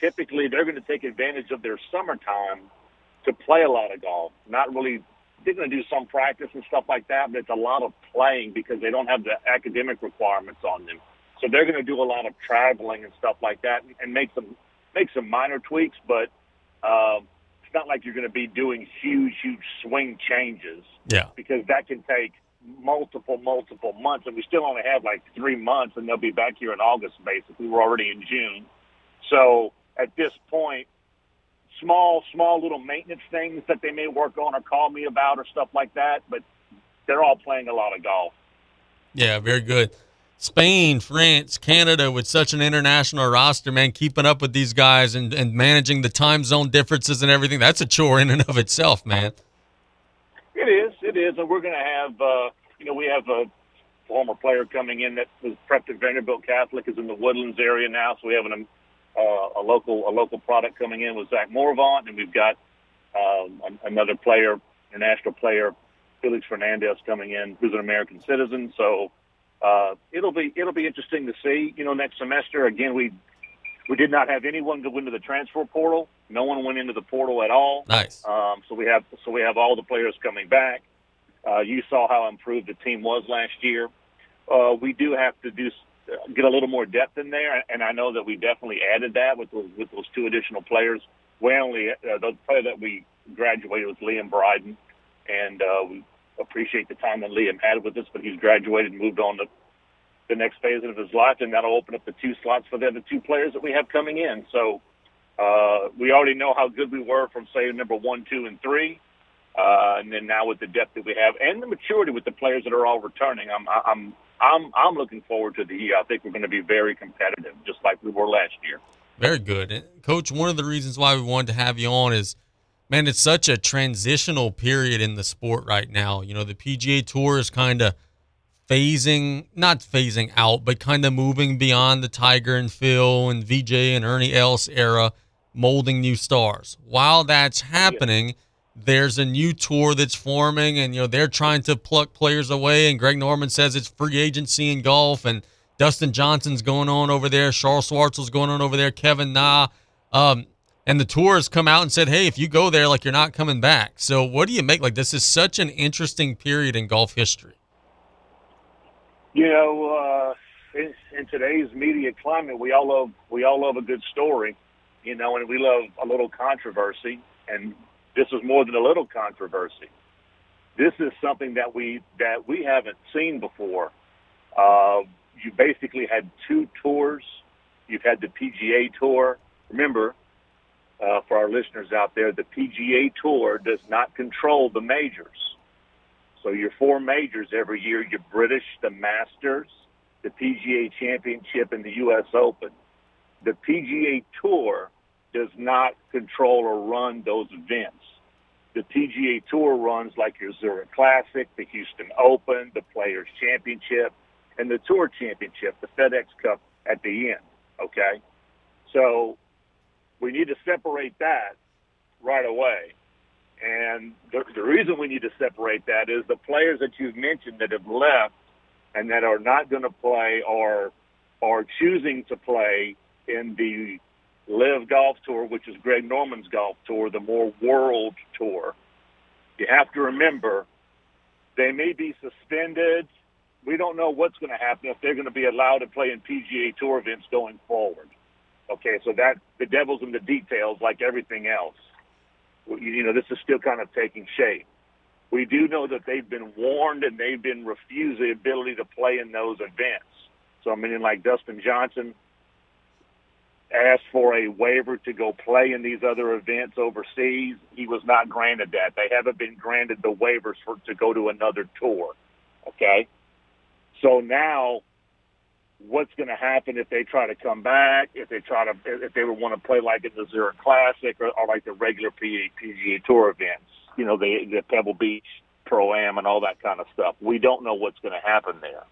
Typically, they're going to take advantage of their summertime to play a lot of golf. Not really. They're going to do some practice and stuff like that, but it's a lot of playing because they don't have the academic requirements on them. So they're going to do a lot of traveling and stuff like that, and make some make some minor tweaks. But uh, it's not like you're going to be doing huge, huge swing changes. Yeah. Because that can take multiple, multiple months, and we still only have like three months, and they'll be back here in August. Basically, we're already in June. So at this point, small, small little maintenance things that they may work on or call me about or stuff like that, but they're all playing a lot of golf. Yeah, very good. Spain, France, Canada with such an international roster, man, keeping up with these guys and, and managing the time zone differences and everything, that's a chore in and of itself, man. It is, it is, and we're going to have, uh, you know, we have a former player coming in that was prepped at Vandebilt Catholic, is in the Woodlands area now, so we have an, uh, a local a local product coming in with Zach Morvant, and we've got um, another player, international player, Felix Fernandez coming in, who's an American citizen. So uh, it'll be it'll be interesting to see. You know, next semester again we we did not have anyone go into the transfer portal. No one went into the portal at all. Nice. Um, so we have so we have all the players coming back. Uh, you saw how improved the team was last year. Uh, we do have to do get a little more depth in there, and I know that we definitely added that with those, with those two additional players. We only uh, the player that we graduated was Liam Bryden, and uh, we appreciate the time that Liam had with us, but he's graduated and moved on to the next phase of his life, and that'll open up the two slots for the other two players that we have coming in. So uh, we already know how good we were from say number one, two, and three, uh, and then now with the depth that we have and the maturity with the players that are all returning, I'm I'm I'm I'm looking forward to the year. I think we're going to be very competitive, just like we were last year. Very good, and Coach. One of the reasons why we wanted to have you on is man, it's such a transitional period in the sport right now. You know, the PGA Tour is kind of phasing, not phasing out, but kind of moving beyond the Tiger and Phil and VJ and Ernie Els era, molding new stars. While that's happening, yeah. there's a new tour that's forming, and you know they're trying to pluck players away. And Greg Norman says it's free agency in golf, and Dustin Johnson's going on over there, Charles Schwartzel's going on over there, Kevin Na. Um, and the tour has come out and said, "Hey, if you go there, like you're not coming back." So, what do you make? Like, this is such an interesting period in golf history. You know, uh, in, in today's media climate, we all love we all love a good story, you know, and we love a little controversy. And this is more than a little controversy. This is something that we that we haven't seen before. Uh, you basically had two tours. You've had the PGA Tour. Remember, uh, for our listeners out there, the PGA Tour does not control the majors. So your four majors every year, your British, the Masters, the PGA Championship, and the U.S. Open. The PGA Tour does not control or run those events. The PGA Tour runs like your Zurich Classic, the Houston Open, the Players Championship, and the Tour Championship, the FedEx Cup at the end. Okay? So we need to separate that right away. And the, the reason we need to separate that is the players that you've mentioned that have left and that are not going to play or are choosing to play in the LIV Golf Tour, which is Greg Norman's golf tour, the more world tour. You have to remember they may be suspended. We don't know what's going to happen if they're going to be allowed to play in PGA Tour events going forward. Okay, so that the devil's in the details, like everything else. You know, this is still kind of taking shape. We do know that they've been warned and they've been refused the ability to play in those events. So, I mean, like Dustin Johnson asked for a waiver to go play in these other events overseas. He was not granted that. They haven't been granted the waivers for to go to another tour. Okay, so now what's going to happen if they try to come back, if they try to, if they would want to play like in the Zurich Classic or, or like the regular PGA, PGA Tour events, you know, the, the Pebble Beach Pro Am and all that kind of stuff. We don't know what's going to happen there.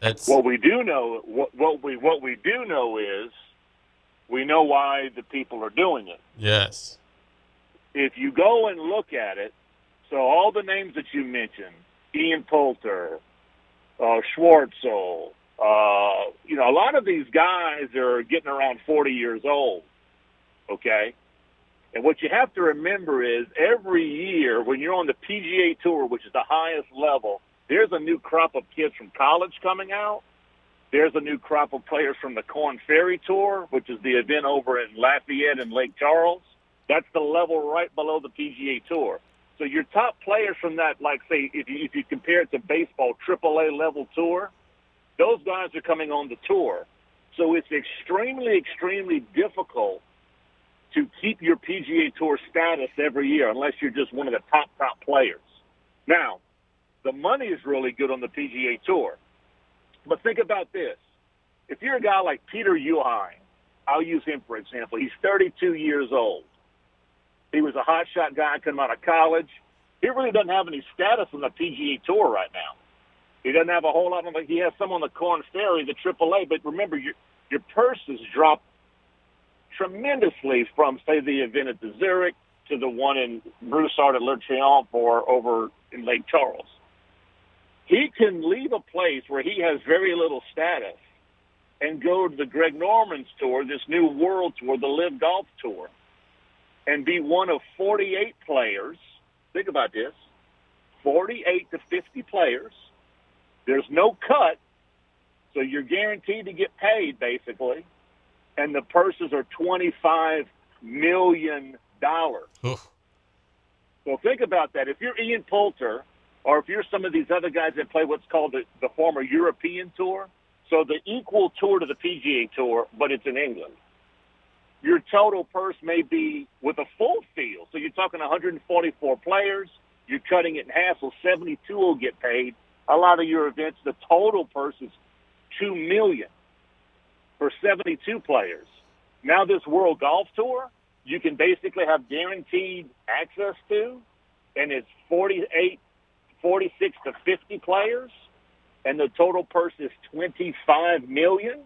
That's what we do know. What, what we what we do know is we know why the people are doing it. Yes. If you go and look at it, so all the names that you mentioned, Ian Poulter, uh, Schwartzel. Uh, you know, a lot of these guys are getting around 40 years old. Okay. And what you have to remember is every year when you're on the PGA Tour, which is the highest level, there's a new crop of kids from college coming out. There's a new crop of players from the Korn Ferry Tour, which is the event over in Lafayette and Lake Charles. That's the level right below the PGA Tour. So your top players from that, like say, if you if you compare it to baseball, AAA level tour, those guys are coming on the tour. So it's extremely, extremely difficult to keep your PGA Tour status every year unless you're just one of the top top players. Now, the money is really good on the PGA Tour, but think about this: if you're a guy like Peter Uihlein, I'll use him for example. He's 32 years old. He was a hot shot guy coming out of college. He really doesn't have any status on the PGA Tour right now. He doesn't have a whole lot of. He has some on the Korn Ferry, the AAA. But remember, your your purse has dropped tremendously from say the event at the Zurich to the one in Broussard at Le Triomphe or over in Lake Charles. He can leave a place where he has very little status and go to the Greg Norman's tour, this new world tour, the LIV Golf Tour, and be one of 48 players. Think about this 48 to 50 players. There's no cut, so you're guaranteed to get paid basically, and the purses are $25 million. So think about that. If you're Ian Poulter, or if you're some of these other guys that play what's called the, the former European Tour, so the equal tour to the PGA Tour, but it's in England your total purse may be with a full field. So you're talking 144 players. You're cutting it in half, so 72 will get paid. A lot of your events, the total purse is two million for 72 players. Now this World Golf Tour, you can basically have guaranteed access to, and it's 48, 46 to 50 players, and the total purse is 25 million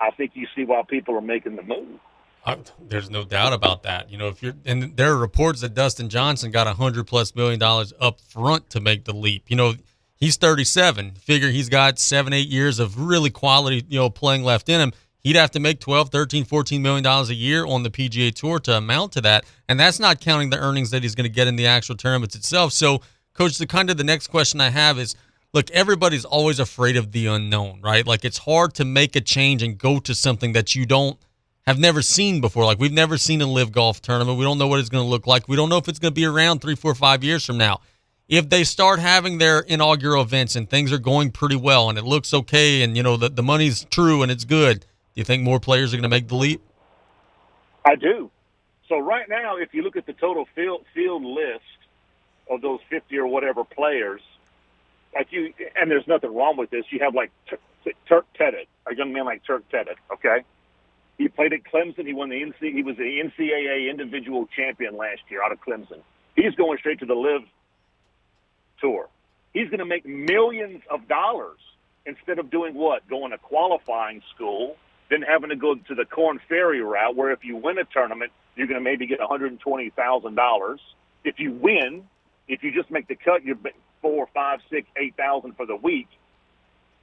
I think you see why people are making the move. Uh, there's no doubt about that. You know, if you're and there are reports that Dustin Johnson got a hundred plus million dollars up front to make the leap. You know, he's 37. Figure he's got seven, eight years of really quality, you know, playing left in him. He'd have to make 12, 13, 14 million dollars a year on the PGA Tour to amount to that, and that's not counting the earnings that he's going to get in the actual tournaments itself. So, coach, the kind of the next question I have is look, everybody's always afraid of the unknown, right? Like it's hard to make a change and go to something that you don't have never seen before. Like we've never seen a LIV golf tournament. We don't know what it's going to look like. We don't know if it's going to be around three, four, five years from now. If they start having their inaugural events and things are going pretty well and it looks okay and you know the, the money's true and it's good, do you think more players are going to make the leap? I do. So right now, if you look at the total field field list of those fifty or whatever players, like you, and there's nothing wrong with this. You have like Turk Pettit, a young man like Turk Pettit. Okay, he played at Clemson. He won the NC. He was the NCAA individual champion last year out of Clemson. He's going straight to the LIV Tour. He's going to make millions of dollars instead of doing what? Going to qualifying school, then having to go to the Korn Ferry route, where if you win a tournament, you're going to maybe get $120,000. If you win, if you just make the cut, you're four, five, six, eight thousand for the week.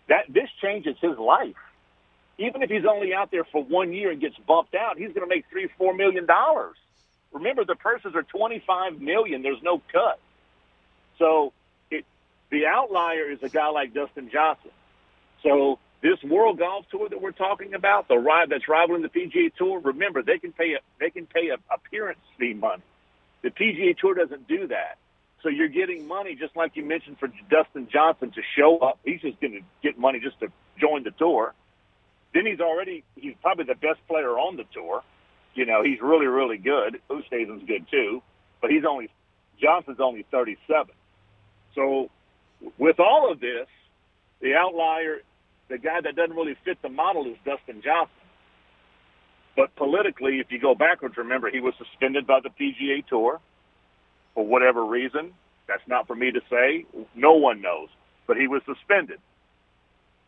That this changes his life. Even if he's only out there for one year and gets bumped out, he's going to make three, four million dollars. Remember, the purses are twenty-five million. There's no cut. So it, the outlier is a guy like Dustin Johnson. So this World Golf Tour that we're talking about, the ride that's rivaling the PGA Tour. Remember, they can pay a, they can pay a appearance fee money. The PGA Tour doesn't do that. So you're getting money, just like you mentioned, for Dustin Johnson to show up. He's just going to get money just to join the tour. Then he's already he's probably the best player on the tour. You know, he's really really good. Oosthuizen's good too, but he's only Johnson's only 37. So with all of this, the outlier, the guy that doesn't really fit the model is Dustin Johnson. But politically, if you go backwards, remember he was suspended by the PGA Tour for whatever reason. That's not for me to say. No one knows. But he was suspended.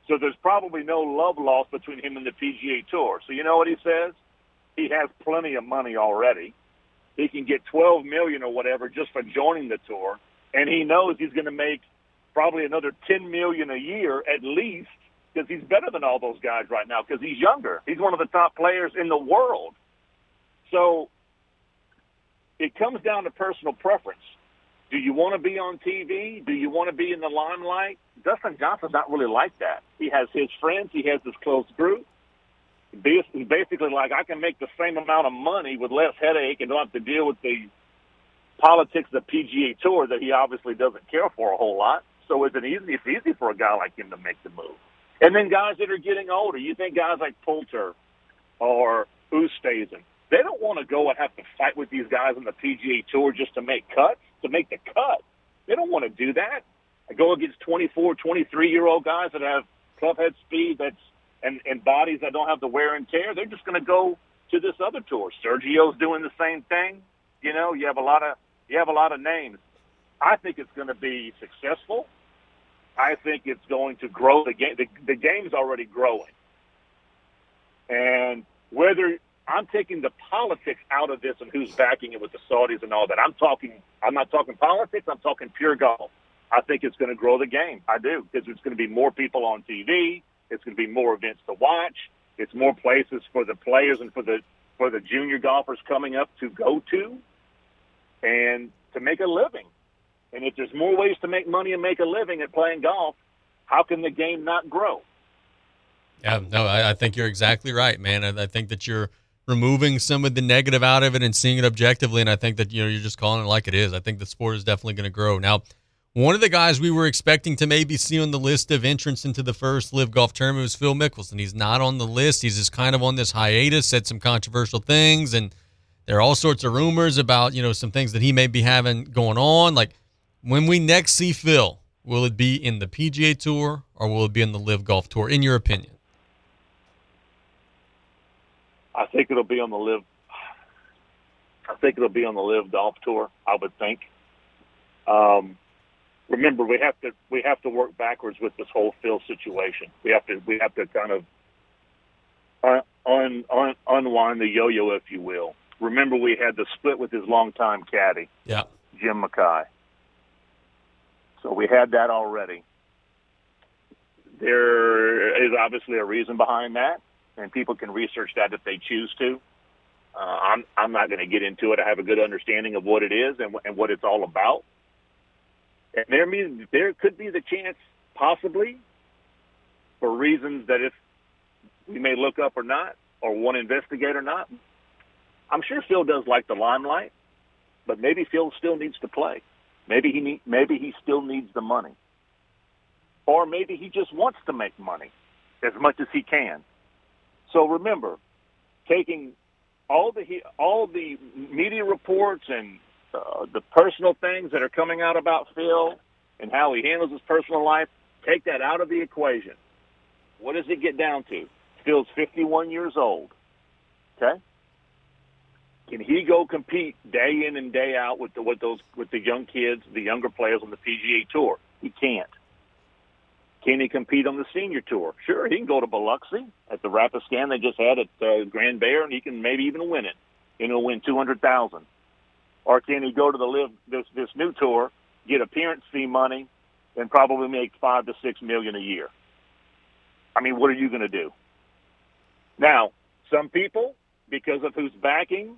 So there's probably no love lost between him and the PGA Tour. So you know what he says? He has plenty of money already. He can get 12 million or whatever just for joining the tour. and he knows he's going to make probably another ten million a year at least because he's better than all those guys right now because he's younger. He's one of the top players in the world. So it comes down to personal preference. Do you want to be on TV? Do you want to be in the limelight? Dustin Johnson's not really like that. He has his friends. He has his close group. He's basically like, I can make the same amount of money with less headache and don't have to deal with the politics of the PGA Tour that he obviously doesn't care for a whole lot. So it's an easy. It's easy for a guy like him to make the move. And then guys that are getting older, you think guys like Poulter or Oosthuizen, they don't want to go and have to fight with these guys on the PGA Tour just to make cuts, to make the cut. They don't want to do that. I go against 24, 23 year old guys that have club head speed that's and, and bodies that don't have the wear and tear. They're just going to go to this other tour. Sergio's doing the same thing. You know, you have a lot of you have a lot of names. I think it's going to be successful. I think it's going to grow the game. The, the game's already growing, and whether I'm taking the politics out of this and who's backing it with the Saudis and all that. I'm talking. I'm not talking politics. I'm talking pure golf. I think it's going to grow the game. I do because it's going to be more people on TV. It's going to be more events to watch. It's more places for the players and for the for the junior golfers coming up to go to, and to make a living. And if there's more ways to make money and make a living at playing golf, how can the game not grow? Yeah, no, I, I think you're exactly right, man. I, I think that you're removing some of the negative out of it and seeing it objectively. And I think that you know you're just calling it like it is. I think the sport is definitely going to grow. Now, one of the guys we were expecting to maybe see on the list of entrants into the first LIV Golf Tournament was Phil Mickelson. He's not on the list. He's just kind of on this hiatus. Said some controversial things, and there are all sorts of rumors about you know some things that he may be having going on. Like when we next see Phil, will it be in the PGA Tour or will it be in the LIV Golf Tour? In your opinion? I think it'll be on the LIV. I think it'll be on the LIV Golf Tour. I would think. Um, remember, we have to we have to work backwards with this whole Phil situation. We have to we have to kind of un, un, unwind the yo-yo, if you will. Remember, we had the split with his longtime caddy, yeah, Jim Mackay. So we had that already. There is obviously a reason behind that and people can research that if they choose to. Uh, I'm I'm not going to get into it. I have a good understanding of what it is and, and what it's all about. And there means there could be the chance, possibly, for reasons that if we may look up or not, or want to investigate or not. I'm sure Phil does like the limelight, but maybe Phil still needs to play. Maybe he need, maybe he still needs the money, or maybe he just wants to make money as much as he can. So remember, taking all the all the media reports and uh, the personal things that are coming out about Phil and how he handles his personal life, take that out of the equation. What does it get down to? Phil's 51 years old. Okay. Can he go compete day in and day out with the with those with the young kids, the younger players on the PGA Tour? He can't. Can he compete on the senior tour? Sure, he can go to Biloxi at the Rapiscan they just had at uh, Grand Bear, and he can maybe even win it. And he'll win two hundred thousand. Or can he go to the LIV this this new tour, get appearance fee money, and probably make five to six million a year? I mean, what are you going to do? Now, some people, because of who's backing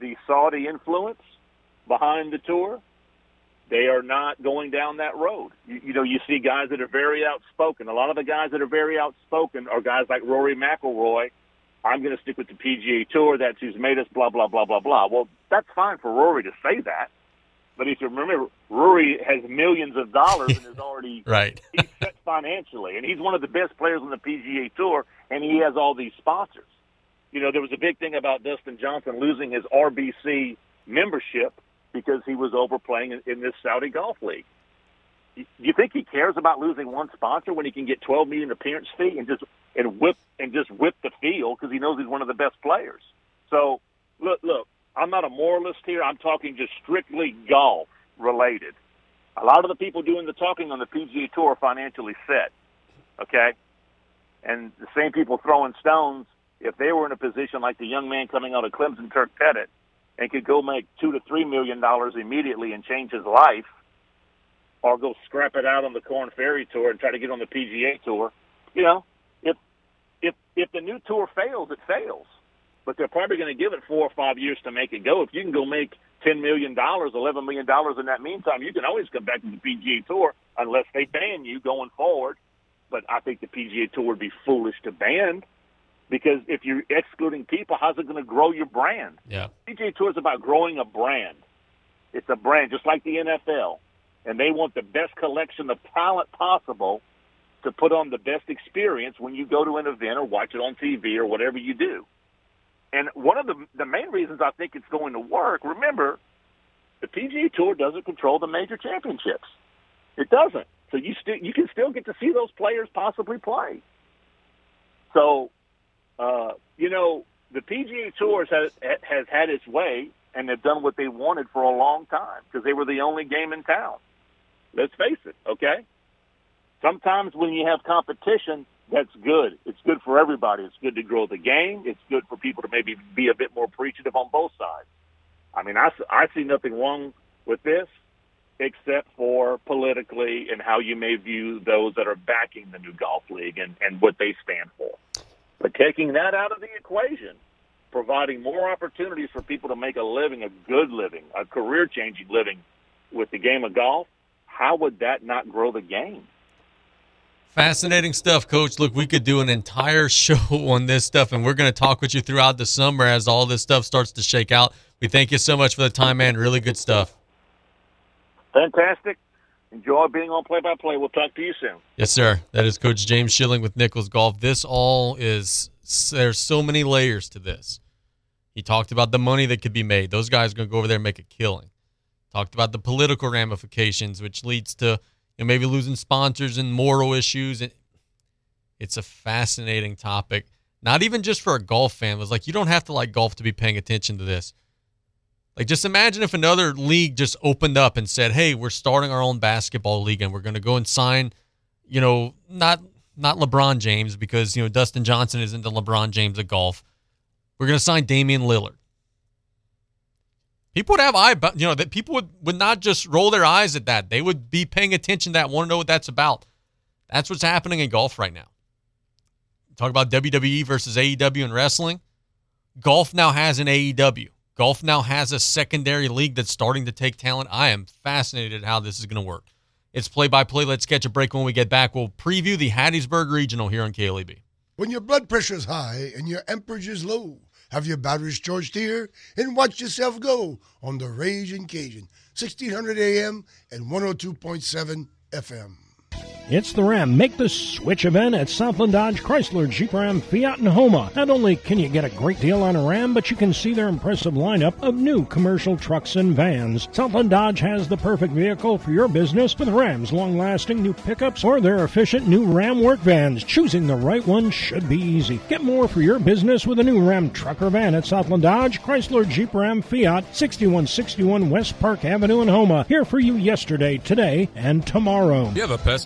the Saudi influence behind the tour, they are not going down that road. You, you know, you see guys that are very outspoken. A lot of the guys that are very outspoken are guys like Rory McIlroy. I'm going to stick with the PGA Tour. That's who's made us. Blah blah blah blah blah. Well, that's fine for Rory to say that, but if you remember, Rory has millions of dollars and is already right. he's set financially, and he's one of the best players on the PGA Tour, and he has all these sponsors. You know, there was a big thing about Dustin Johnson losing his RBC membership because he was overplaying in, this Saudi Golf League. Do you think he cares about losing one sponsor when he can get 12 million appearance fee and just and whip and just whip the field because he knows he's one of the best players? So look, look, I'm not a moralist here. I'm talking just strictly golf related. A lot of the people doing the talking on the PGA Tour are financially set. Okay, and the same people throwing stones. If they were in a position like the young man coming out of Clemson, Turk Pettit, and could go make two to three million dollars immediately and change his life, or go scrap it out on the Korn Ferry Tour and try to get on the PGA Tour. You know, if if if the new tour fails, it fails. But they're probably going to give it four or five years to make it go. If you can go make ten million dollars, eleven million dollars in that meantime, you can always come back to the PGA Tour unless they ban you going forward. But I think the PGA Tour would be foolish to ban because if you're excluding people, how's it going to grow your brand? Yeah. PGA Tour is about growing a brand. It's a brand, just like the NFL, and they want the best collection of talent possible to put on the best experience when you go to an event or watch it on TV or whatever you do. And one of the the main reasons I think it's going to work, remember, the PGA Tour doesn't control the major championships. It doesn't. So you still you can still get to see those players possibly play. So, uh, you know, the PGA Tour has has had its way, and they've done what they wanted for a long time because they were the only game in town. Let's face it. Okay. Sometimes when you have competition, that's good. It's good for everybody. It's good to grow the game. It's good for people to maybe be a bit more appreciative on both sides. I mean, I, I see nothing wrong with this except for politically and how you may view those that are backing the new golf league and, and what they stand for. But taking that out of the equation, providing more opportunities for people to make a living, a good living, a career changing living with the game of golf, how would that not grow the game? Fascinating stuff, Coach. Look, we could do an entire show on this stuff, and we're going to talk with you throughout the summer as all this stuff starts to shake out. We thank you so much for the time, man. Really good stuff. Fantastic. Enjoy being on play by play. We'll talk to you soon. Yes, sir. That is Coach James Schilling with Nicholls Golf. This all is, there's so many layers to this. He talked about the money that could be made. Those guys are going to go over there and make a killing. Talked about the political ramifications, which leads to you know, maybe losing sponsors and moral issues. And it's a fascinating topic. Not even just for a golf fan. It was like you don't have to like golf to be paying attention to this. Like, just imagine if another league just opened up and said, "Hey, we're starting our own basketball league, and we're going to go and sign, you know, not not LeBron James because you know Dustin Johnson isn't the LeBron James of golf. We're going to sign Damian Lillard." People would have eye, you know, that people would would not just roll their eyes at that. They would be paying attention to that, want to know what that's about. That's what's happening in golf right now. Talk about WWE versus AEW in wrestling. Golf now has an AEW. Golf now has a secondary league that's starting to take talent. I am fascinated at how this is going to work. It's play by play. Let's catch a break when we get back. We'll preview the Hattiesburg Regional here on KLEB. When your blood pressure is high and your amperage low, have your batteries charged here and watch yourself go on the Raging Cajun, 1600 AM and 102.7 FM. It's the Ram Make the Switch event at Southland Dodge Chrysler Jeep Ram Fiat and Houma. Not only can you get a great deal on a Ram, but you can see their impressive lineup of new commercial trucks and vans. Southland Dodge has the perfect vehicle for your business with Ram's long-lasting new pickups or their efficient new Ram work vans. Choosing the right one should be easy. Get more for your business with a new Ram truck or van at Southland Dodge Chrysler Jeep Ram Fiat, 6161 West Park Avenue in Houma. Here for you yesterday, today, and tomorrow. You have a pest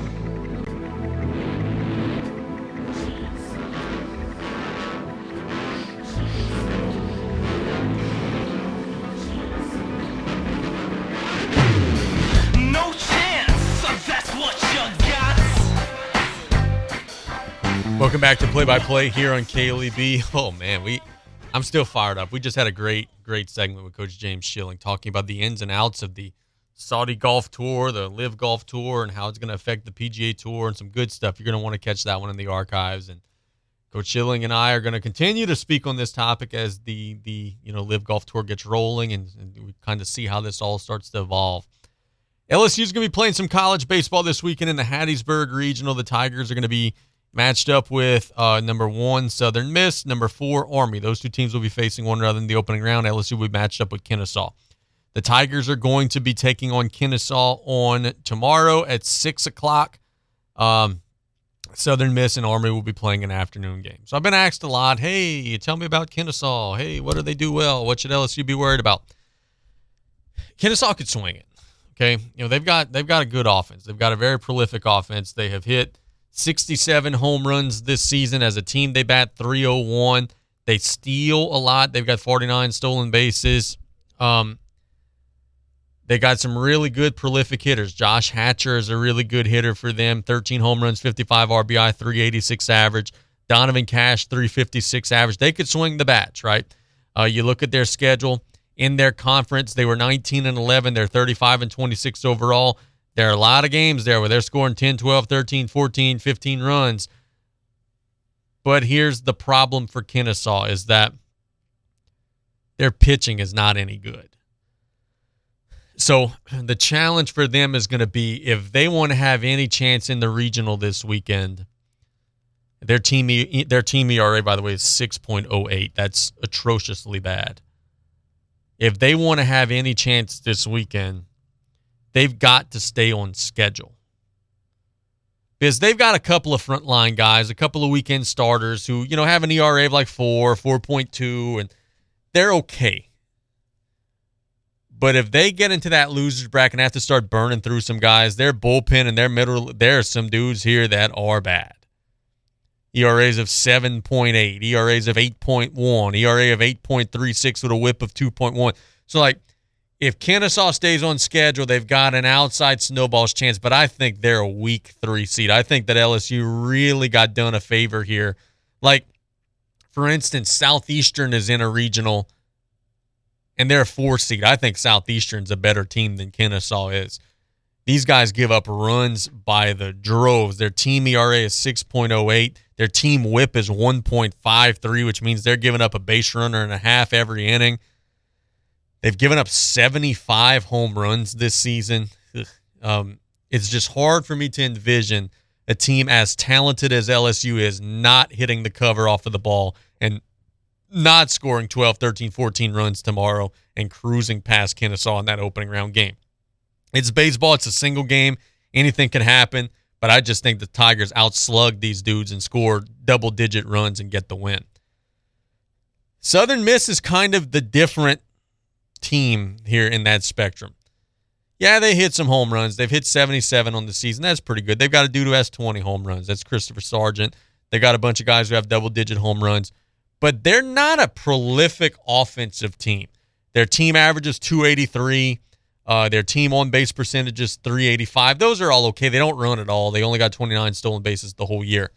Welcome back to Play by Play here on KLEB. Oh man, we I'm still fired up. We just had a great, great segment with Coach James Schilling talking about the ins and outs of the Saudi Golf Tour, the LIV Golf Tour, and how it's going to affect the PGA Tour and some good stuff. You're going to want to catch that one in the archives. And Coach Schilling and I are going to continue to speak on this topic as the the you know LIV Golf Tour gets rolling and, and we kind of see how this all starts to evolve. LSU is going to be playing some college baseball this weekend in the Hattiesburg Regional. The Tigers are going to be matched up with uh, number one Southern Miss, number four Army. Those two teams will be facing one another in the opening round. LSU will be matched up with Kennesaw. The Tigers are going to be taking on Kennesaw on tomorrow at six o'clock. Um, Southern Miss and Army will be playing an afternoon game. So I've been asked a lot, hey, tell me about Kennesaw. Hey, what do they do well? What should LSU be worried about? Kennesaw could swing it. Okay, you know they've got they've got a good offense. They've got a very prolific offense. They have hit 67 home runs this season as a team. They bat 301. They steal a lot. They've got 49 stolen bases. Um, they got some really good prolific hitters. Josh Hatcher is a really good hitter for them. 13 home runs, 55 RBI, 386 average. Donovan Cash, 356 average. They could swing the bats, right? Uh, you look at their schedule in their conference, they were 19 and 11. They're 35 and 26 overall. There are a lot of games there where they're scoring 10, 12, 13, 14, 15 runs. But here's the problem for Kennesaw is that their pitching is not any good. So the challenge for them is going to be if they want to have any chance in the regional this weekend. Their team their team ERA by the way is 6.08. That's atrociously bad. If they want to have any chance this weekend, they've got to stay on schedule. Because they've got a couple of frontline guys, a couple of weekend starters who, you know, have an ERA of like 4, 4.2 and they're okay. But if they get into that losers bracket and have to start burning through some guys, their bullpen and their middle, there are some dudes here that are bad. ERAs of 7.8, ERAs of 8.1, ERA of 8.36 with a whip of 2.1. So, like, if Kennesaw stays on schedule, they've got an outside snowball's chance, but I think they're a weak three seed. I think that LSU really got done a favor here. Like, for instance, Southeastern is in a regional and they're a four seed. I think Southeastern's a better team than Kennesaw is. These guys give up runs by the droves. Their team ERA is 6.08. Their team whip is 1.53, which means they're giving up a base runner and a half every inning. They've given up 75 home runs this season. Um, it's just hard for me to envision a team as talented as LSU is not hitting the cover off of the ball and not scoring 12, 13, 14 runs tomorrow and cruising past Kennesaw in that opening round game. It's baseball, it's a single game. Anything can happen, but I just think the Tigers outslug these dudes and score double digit runs and get the win. Southern Miss is kind of the different team here in that spectrum. Yeah, they hit some home runs. They've hit 77 on the season. That's pretty good. They've got a dude who has 20 home runs. That's Christopher Sargent. They got a bunch of guys who have double digit home runs, but they're not a prolific offensive team. Their team average is 283. Uh, their team on base percentage is 385. Those are all okay. They don't run at all. They only got 29 stolen bases the whole year.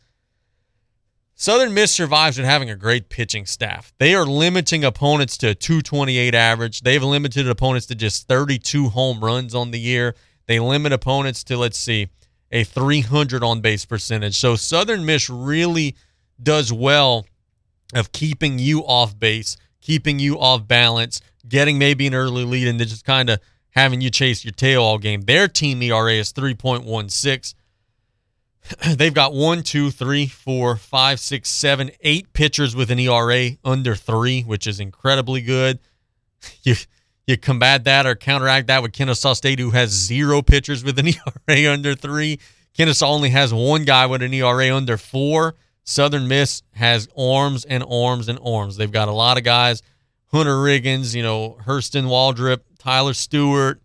Southern Miss survives with having a great pitching staff. They are limiting opponents to a 228 average. They've limited opponents to just 32 home runs on the year. They limit opponents to, let's see, a 300 on base percentage. So Southern Miss really does well of keeping you off base, keeping you off balance, getting maybe an early lead and then just kind of having you chase your tail all game. Their team ERA is 3.16. They've got one, two, three, four, five, six, seven, eight pitchers with an ERA under three, which is incredibly good. You you combat that or counteract that with Kennesaw State, who has zero pitchers with an ERA under three. Kennesaw only has one guy with an ERA under four. Southern Miss has arms and arms and arms. They've got a lot of guys. Hunter Riggins, you know, Hurston Waldrep, Tyler Stewart.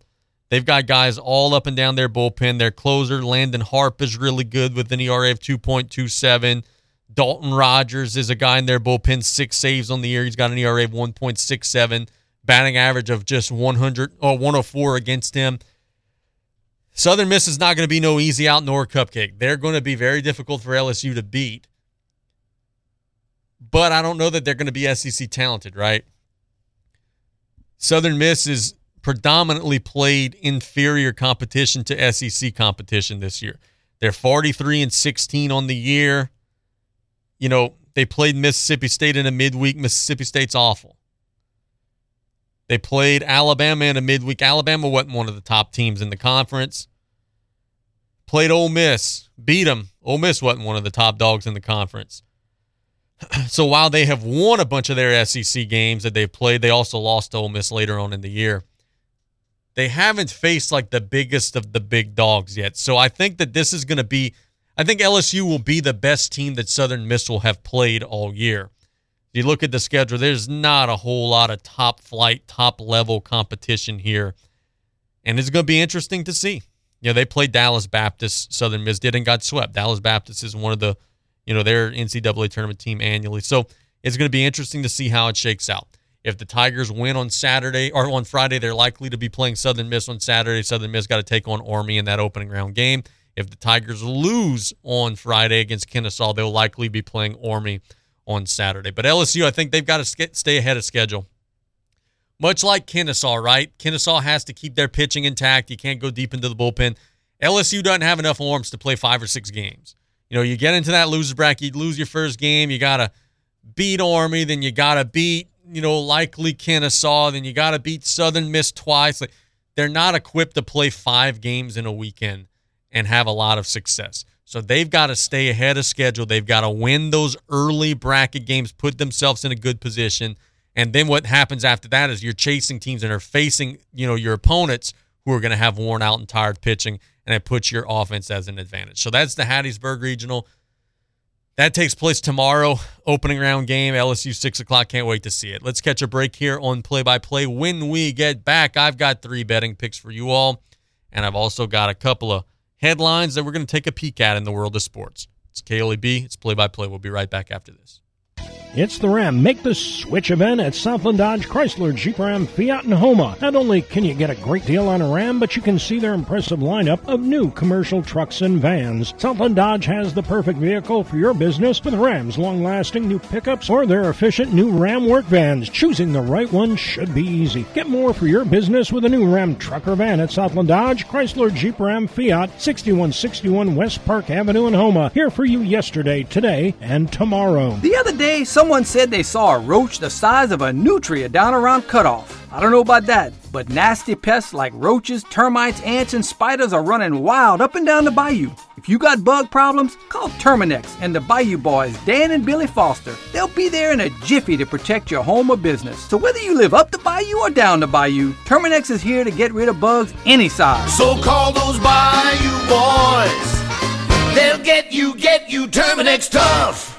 They've got guys all up and down their bullpen. Their closer, Landon Harp, is really good with an ERA of 2.27. Dalton Rogers is a guy in their bullpen, six saves on the year. He's got an ERA of 1.67, batting average of just 100 or uh, 104 against him. Southern Miss is not going to be no easy out nor cupcake. They're going to be very difficult for LSU to beat. But I don't know that they're going to be SEC talented, right? Southern Miss is predominantly played inferior competition to SEC competition this year. They're 43 and 16 on the year. You know, they played Mississippi State in a midweek. Mississippi State's awful. They played Alabama in a midweek. Alabama wasn't one of the top teams in the conference. Played Ole Miss, beat them. Ole Miss wasn't one of the top dogs in the conference. so while they have won a bunch of their SEC games that they've played, they also lost to Ole Miss later on in the year. They haven't faced like the biggest of the big dogs yet. So I think that this is going to be, I think LSU will be the best team that Southern Miss will have played all year. If you look at the schedule, there's not a whole lot of top flight, top level competition here. And it's going to be interesting to see. You know, they played Dallas Baptist, Southern Miss did and got swept. Dallas Baptist is one of the, you know, their NCAA tournament team annually. So it's going to be interesting to see how it shakes out. If the Tigers win on Saturday or on Friday, they're likely to be playing Southern Miss on Saturday. Southern Miss got to take on Army in that opening round game. If the Tigers lose on Friday against Kennesaw, they'll likely be playing Army on Saturday. But LSU, I think they've got to stay ahead of schedule. Much like Kennesaw, right? Kennesaw has to keep their pitching intact. You can't go deep into the bullpen. LSU doesn't have enough arms to play five or six games. You know, you get into that losers bracket, you lose your first game, you got to beat Army, then you got to beat you know, likely Kennesaw. Then you got to beat Southern Miss twice. Like they're not equipped to play five games in a weekend and have a lot of success. So they've got to stay ahead of schedule. They've got to win those early bracket games, put themselves in a good position. And then what happens after that is you're chasing teams and are facing, you know, your opponents who are going to have worn out and tired pitching, and it puts your offense as an advantage. So that's the Hattiesburg Regional. That takes place tomorrow. Opening round game, LSU 6 o'clock. Can't wait to see it. Let's catch a break here on play by play. When we get back, I've got three betting picks for you all. And I've also got a couple of headlines that we're going to take a peek at in the world of sports. It's KLEB. It's play by play. We'll be right back after this. It's the Ram Make the Switch event at Southland Dodge Chrysler Jeep Ram Fiat and Houma. Not only can you get a great deal on a Ram, but you can see their impressive lineup of new commercial trucks and vans. Southland Dodge has the perfect vehicle for your business with Ram's long-lasting new pickups or their efficient new Ram work vans. Choosing the right one should be easy. Get more for your business with a new Ram trucker van at Southland Dodge Chrysler Jeep Ram Fiat 6161 West Park Avenue in Houma. Here for you yesterday, today, and tomorrow. The other day, someone said they saw a roach the size of a nutria down around cutoff. I don't know about that, but nasty pests like roaches, termites, ants, and spiders are running wild up and down the bayou. If you got bug problems, call Terminix and the Bayou Boys, Dan and Billy Foster. They'll be there in a jiffy to protect your home or business. So whether you live up the bayou or down the bayou, Terminix is here to get rid of bugs any size. So call those Bayou boys. They'll get you, get you Terminix tough.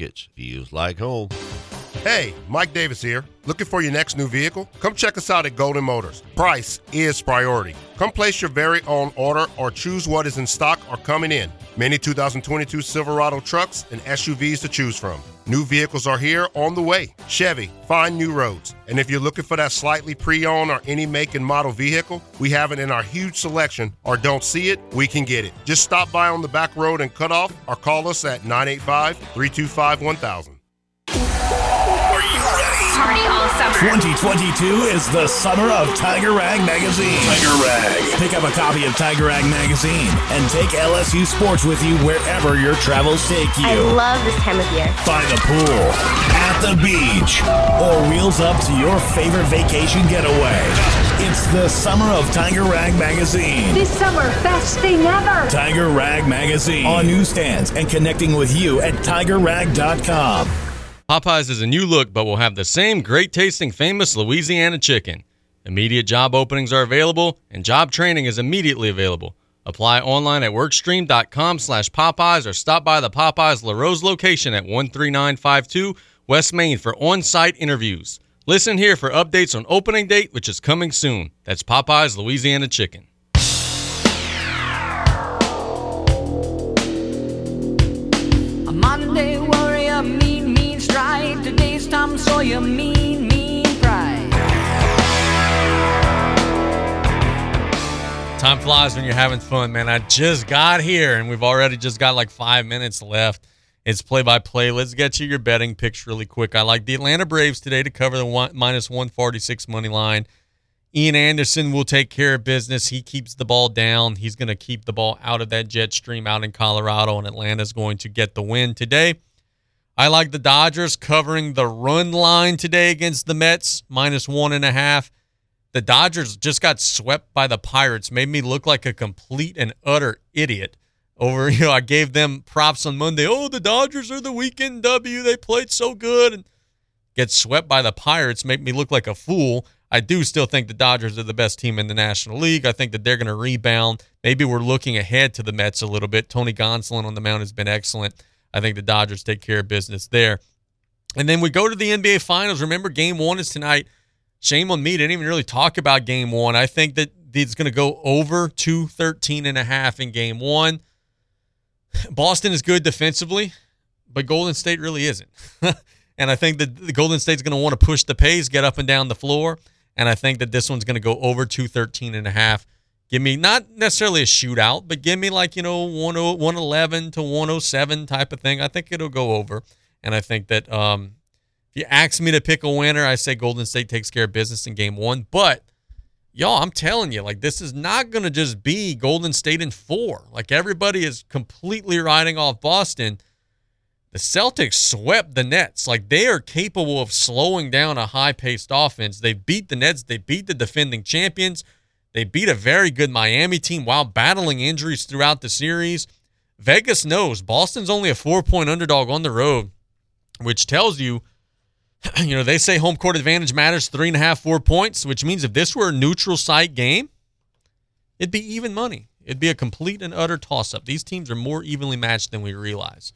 Markets feels like home. Hey, Mike Davis here. Looking for your next new vehicle? Come check us out at Golden Motors. Price is priority. Come place your very own order or choose what is in stock or coming in. Many 2022 Silverado trucks and SUVs to choose from. New vehicles are here on the way. Chevy, find new roads. And if you're looking for that slightly pre owned or any make and model vehicle, we have it in our huge selection. Or don't see it, we can get it. Just stop by on the back road and cut off or call us at 985 325 1000. Party all summer. 2022 is the summer of Tiger Rag Magazine. Tiger Rag. Pick up a copy of Tiger Rag Magazine and take LSU sports with you wherever your travels take you. I love this time of year. By the pool, at the beach, or wheels up to your favorite vacation getaway. It's the summer of Tiger Rag Magazine. This summer, best thing ever. Tiger Rag Magazine on newsstands and connecting with you at tigerrag.com. Popeyes is a new look, but will have the same great tasting famous Louisiana chicken. Immediate job openings are available, and job training is immediately available. Apply online at workstream.com slash Popeyes or stop by the Popeyes Larose location at 13952 West Main for on-site interviews. Listen here for updates on opening date, which is coming soon. That's Popeyes Louisiana Chicken. Time flies when you're having fun, man. I just got here and we've already just got like five minutes left. It's play by play. Let's get you your betting picks really quick. I like the Atlanta Braves today to cover the one, minus 146 money line. Ian Anderson will take care of business. He keeps the ball down. He's going to keep the ball out of that jet stream out in Colorado, and Atlanta's going to get the win today. I like the Dodgers covering the run line today against the Mets, minus one and a half. The Dodgers just got swept by the Pirates, made me look like a complete and utter idiot. Over, you know, I gave them props on Monday. Oh, the Dodgers are the weekend W. They played so good. And get swept by the Pirates, make me look like a fool. I do still think the Dodgers are the best team in the National League. I think that they're going to rebound. Maybe we're looking ahead to the Mets a little bit. Tony Gonsolin on the mound has been excellent. I think the Dodgers take care of business there. And then we go to the NBA Finals. Remember, game one is tonight. Shame on me. Didn't even really talk about game one. I think that it's going to go over 213 and a half in game one. Boston is good defensively, but Golden State really isn't. and I think that the Golden State's going to want to push the pace, get up and down the floor. And I think that this one's going to go over 213 and a half. Give me not necessarily a shootout, but give me like, you know, 111 to 107 type of thing. I think it'll go over. And I think that um, if you ask me to pick a winner, I say Golden State takes care of business in game one. But y'all, I'm telling you, like this is not going to just be Golden State in four. Like everybody is completely riding off Boston. The Celtics swept the Nets. Like they are capable of slowing down a high-paced offense. They beat the Nets. They beat the defending champions. They beat a very good Miami team while battling injuries throughout the series. Vegas knows Boston's only a four-point underdog on the road, which tells you you know, they say home court advantage matters three and a half, four points, which means if this were a neutral site game, it'd be even money. It'd be a complete and utter toss up. These teams are more evenly matched than we realize.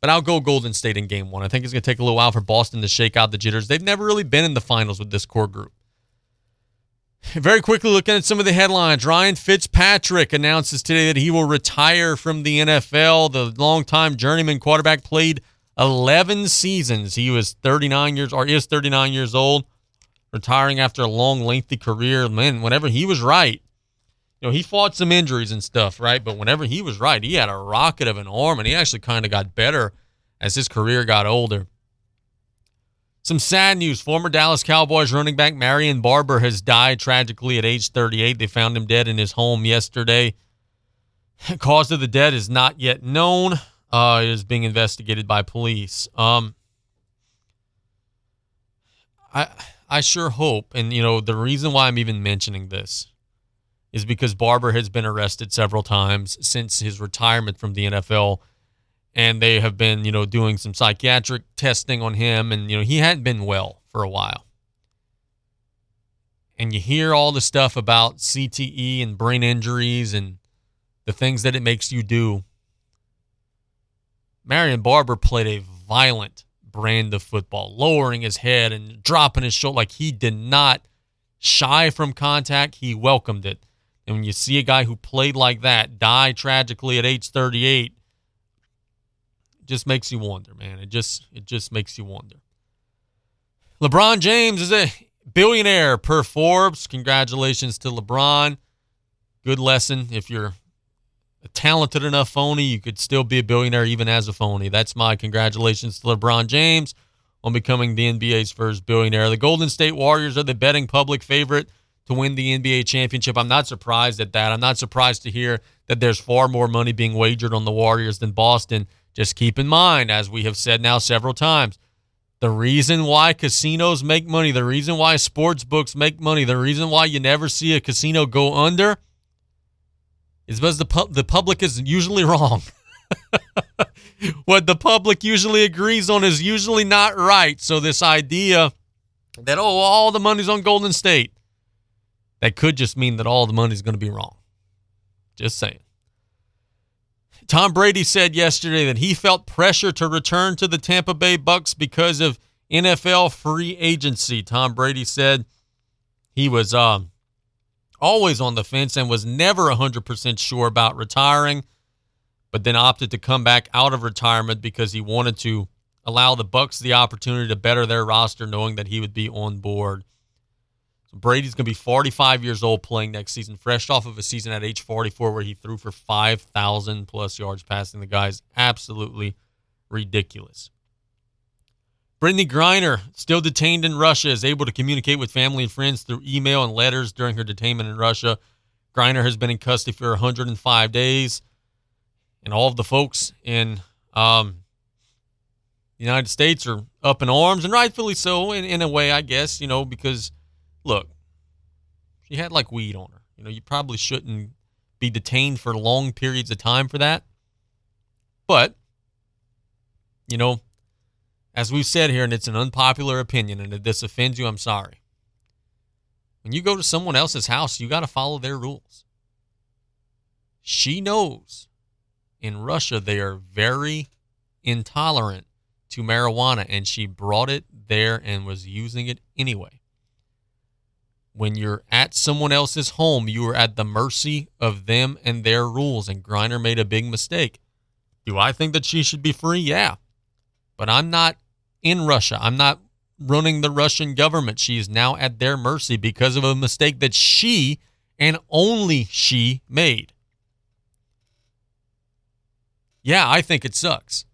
But I'll go Golden State in game one. I think it's going to take a little while for Boston to shake out the jitters. They've never really been in the finals with this core group. Very quickly looking at some of the headlines. Ryan Fitzpatrick announces today that he will retire from the NFL. The longtime journeyman quarterback played 11 seasons. He was 39 years or is 39 years old, retiring after a long, lengthy career. Man, whenever he was right, you know, he fought some injuries and stuff, right? But whenever he was right, he had a rocket of an arm and he actually kind of got better as his career got older. Some sad news. Former Dallas Cowboys running back Marion Barber has died tragically at age 38. They found him dead in his home yesterday. Cause of the death is not yet known uh, is being investigated by police. Um, I I sure hope, and you know the reason why I'm even mentioning this is because Barber has been arrested several times since his retirement from the NFL, and they have been you know doing some psychiatric testing on him, and you know he hadn't been well for a while. And you hear all the stuff about CTE and brain injuries and the things that it makes you do Marion Barber played a violent brand of football, lowering his head and dropping his shoulder like he did not shy from contact. He welcomed it. And when you see a guy who played like that die tragically at age 38, it just makes you wonder, man. It just it just makes you wonder. LeBron James is a billionaire per Forbes. Congratulations to LeBron. Good lesson. If you're a talented enough phony, you could still be a billionaire even as a phony. That's my congratulations to LeBron James on becoming the NBA's first billionaire. The Golden State Warriors are the betting public favorite to win the NBA championship. I'm not surprised at that. I'm not surprised to hear that there's far more money being wagered on the Warriors than Boston. Just keep in mind, as we have said now several times, the reason why casinos make money, the reason why sports books make money, the reason why you never see a casino go under is because the pu- the public is usually wrong. what the public usually agrees on is usually not right. So this idea that oh all the money's on Golden State, that could just mean that all the money's going to be wrong. Just saying. Tom Brady said yesterday that he felt pressure to return to the Tampa Bay Bucks because of NFL free agency. Tom Brady said he was um, always on the fence and was never 100% sure about retiring, but then opted to come back out of retirement because he wanted to allow the Bucks the opportunity to better their roster knowing that he would be on board. So Brady's going to be 45 years old playing next season, fresh off of a season at age 44 where he threw for 5,000 plus yards passing. The guy's absolutely ridiculous. Brittney Griner, still detained in Russia, is able to communicate with family and friends through email and letters during her detainment in Russia. Griner has been in custody for 105 days, and all of the folks in um, the United States are up in arms, and rightfully so, in, in a way, I guess, you know, because look, she had like weed on her. You know, you probably shouldn't be detained for long periods of time for that. But, you know, as we've said here, and it's an unpopular opinion, and if this offends you, I'm sorry. When you go to someone else's house, you got to follow their rules. She knows in Russia they are very intolerant to marijuana, and she brought it there and was using it anyway. When you're at someone else's home, you are at the mercy of them and their rules, and Griner made a big mistake. Do I think that she should be free? Yeah. But I'm not in Russia. I'm not running the Russian government. She is now at their mercy because of a mistake that she and only she made. Yeah, I think it sucks.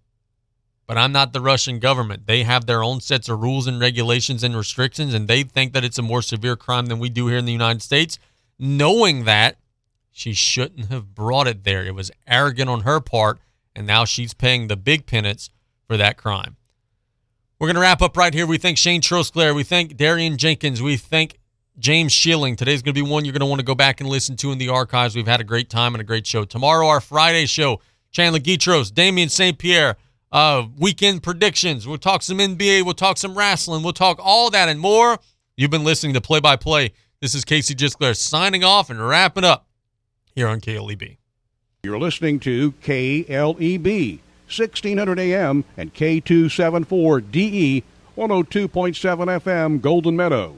But I'm not the Russian government. They have their own sets of rules and regulations and restrictions, and they think that it's a more severe crime than we do here in the United States. Knowing that, she shouldn't have brought it there. It was arrogant on her part, and now she's paying the big penance for that crime. We're going to wrap up right here. We thank Shane Trosclair. We thank Darian Jenkins. We thank James Schilling. Today's going to be one you're going to want to go back and listen to in the archives. We've had a great time and a great show. Tomorrow, our Friday show, Chandler Guitros, Damian St. Pierre, uh, weekend predictions. We'll talk some NBA. We'll talk some wrestling. We'll talk all that and more. You've been listening to Play by Play. This is Casey Gisclair signing off and wrapping up here on KLEB. You're listening to KLEB, 1600 AM and K274DE, 102.7 FM, Golden Meadow.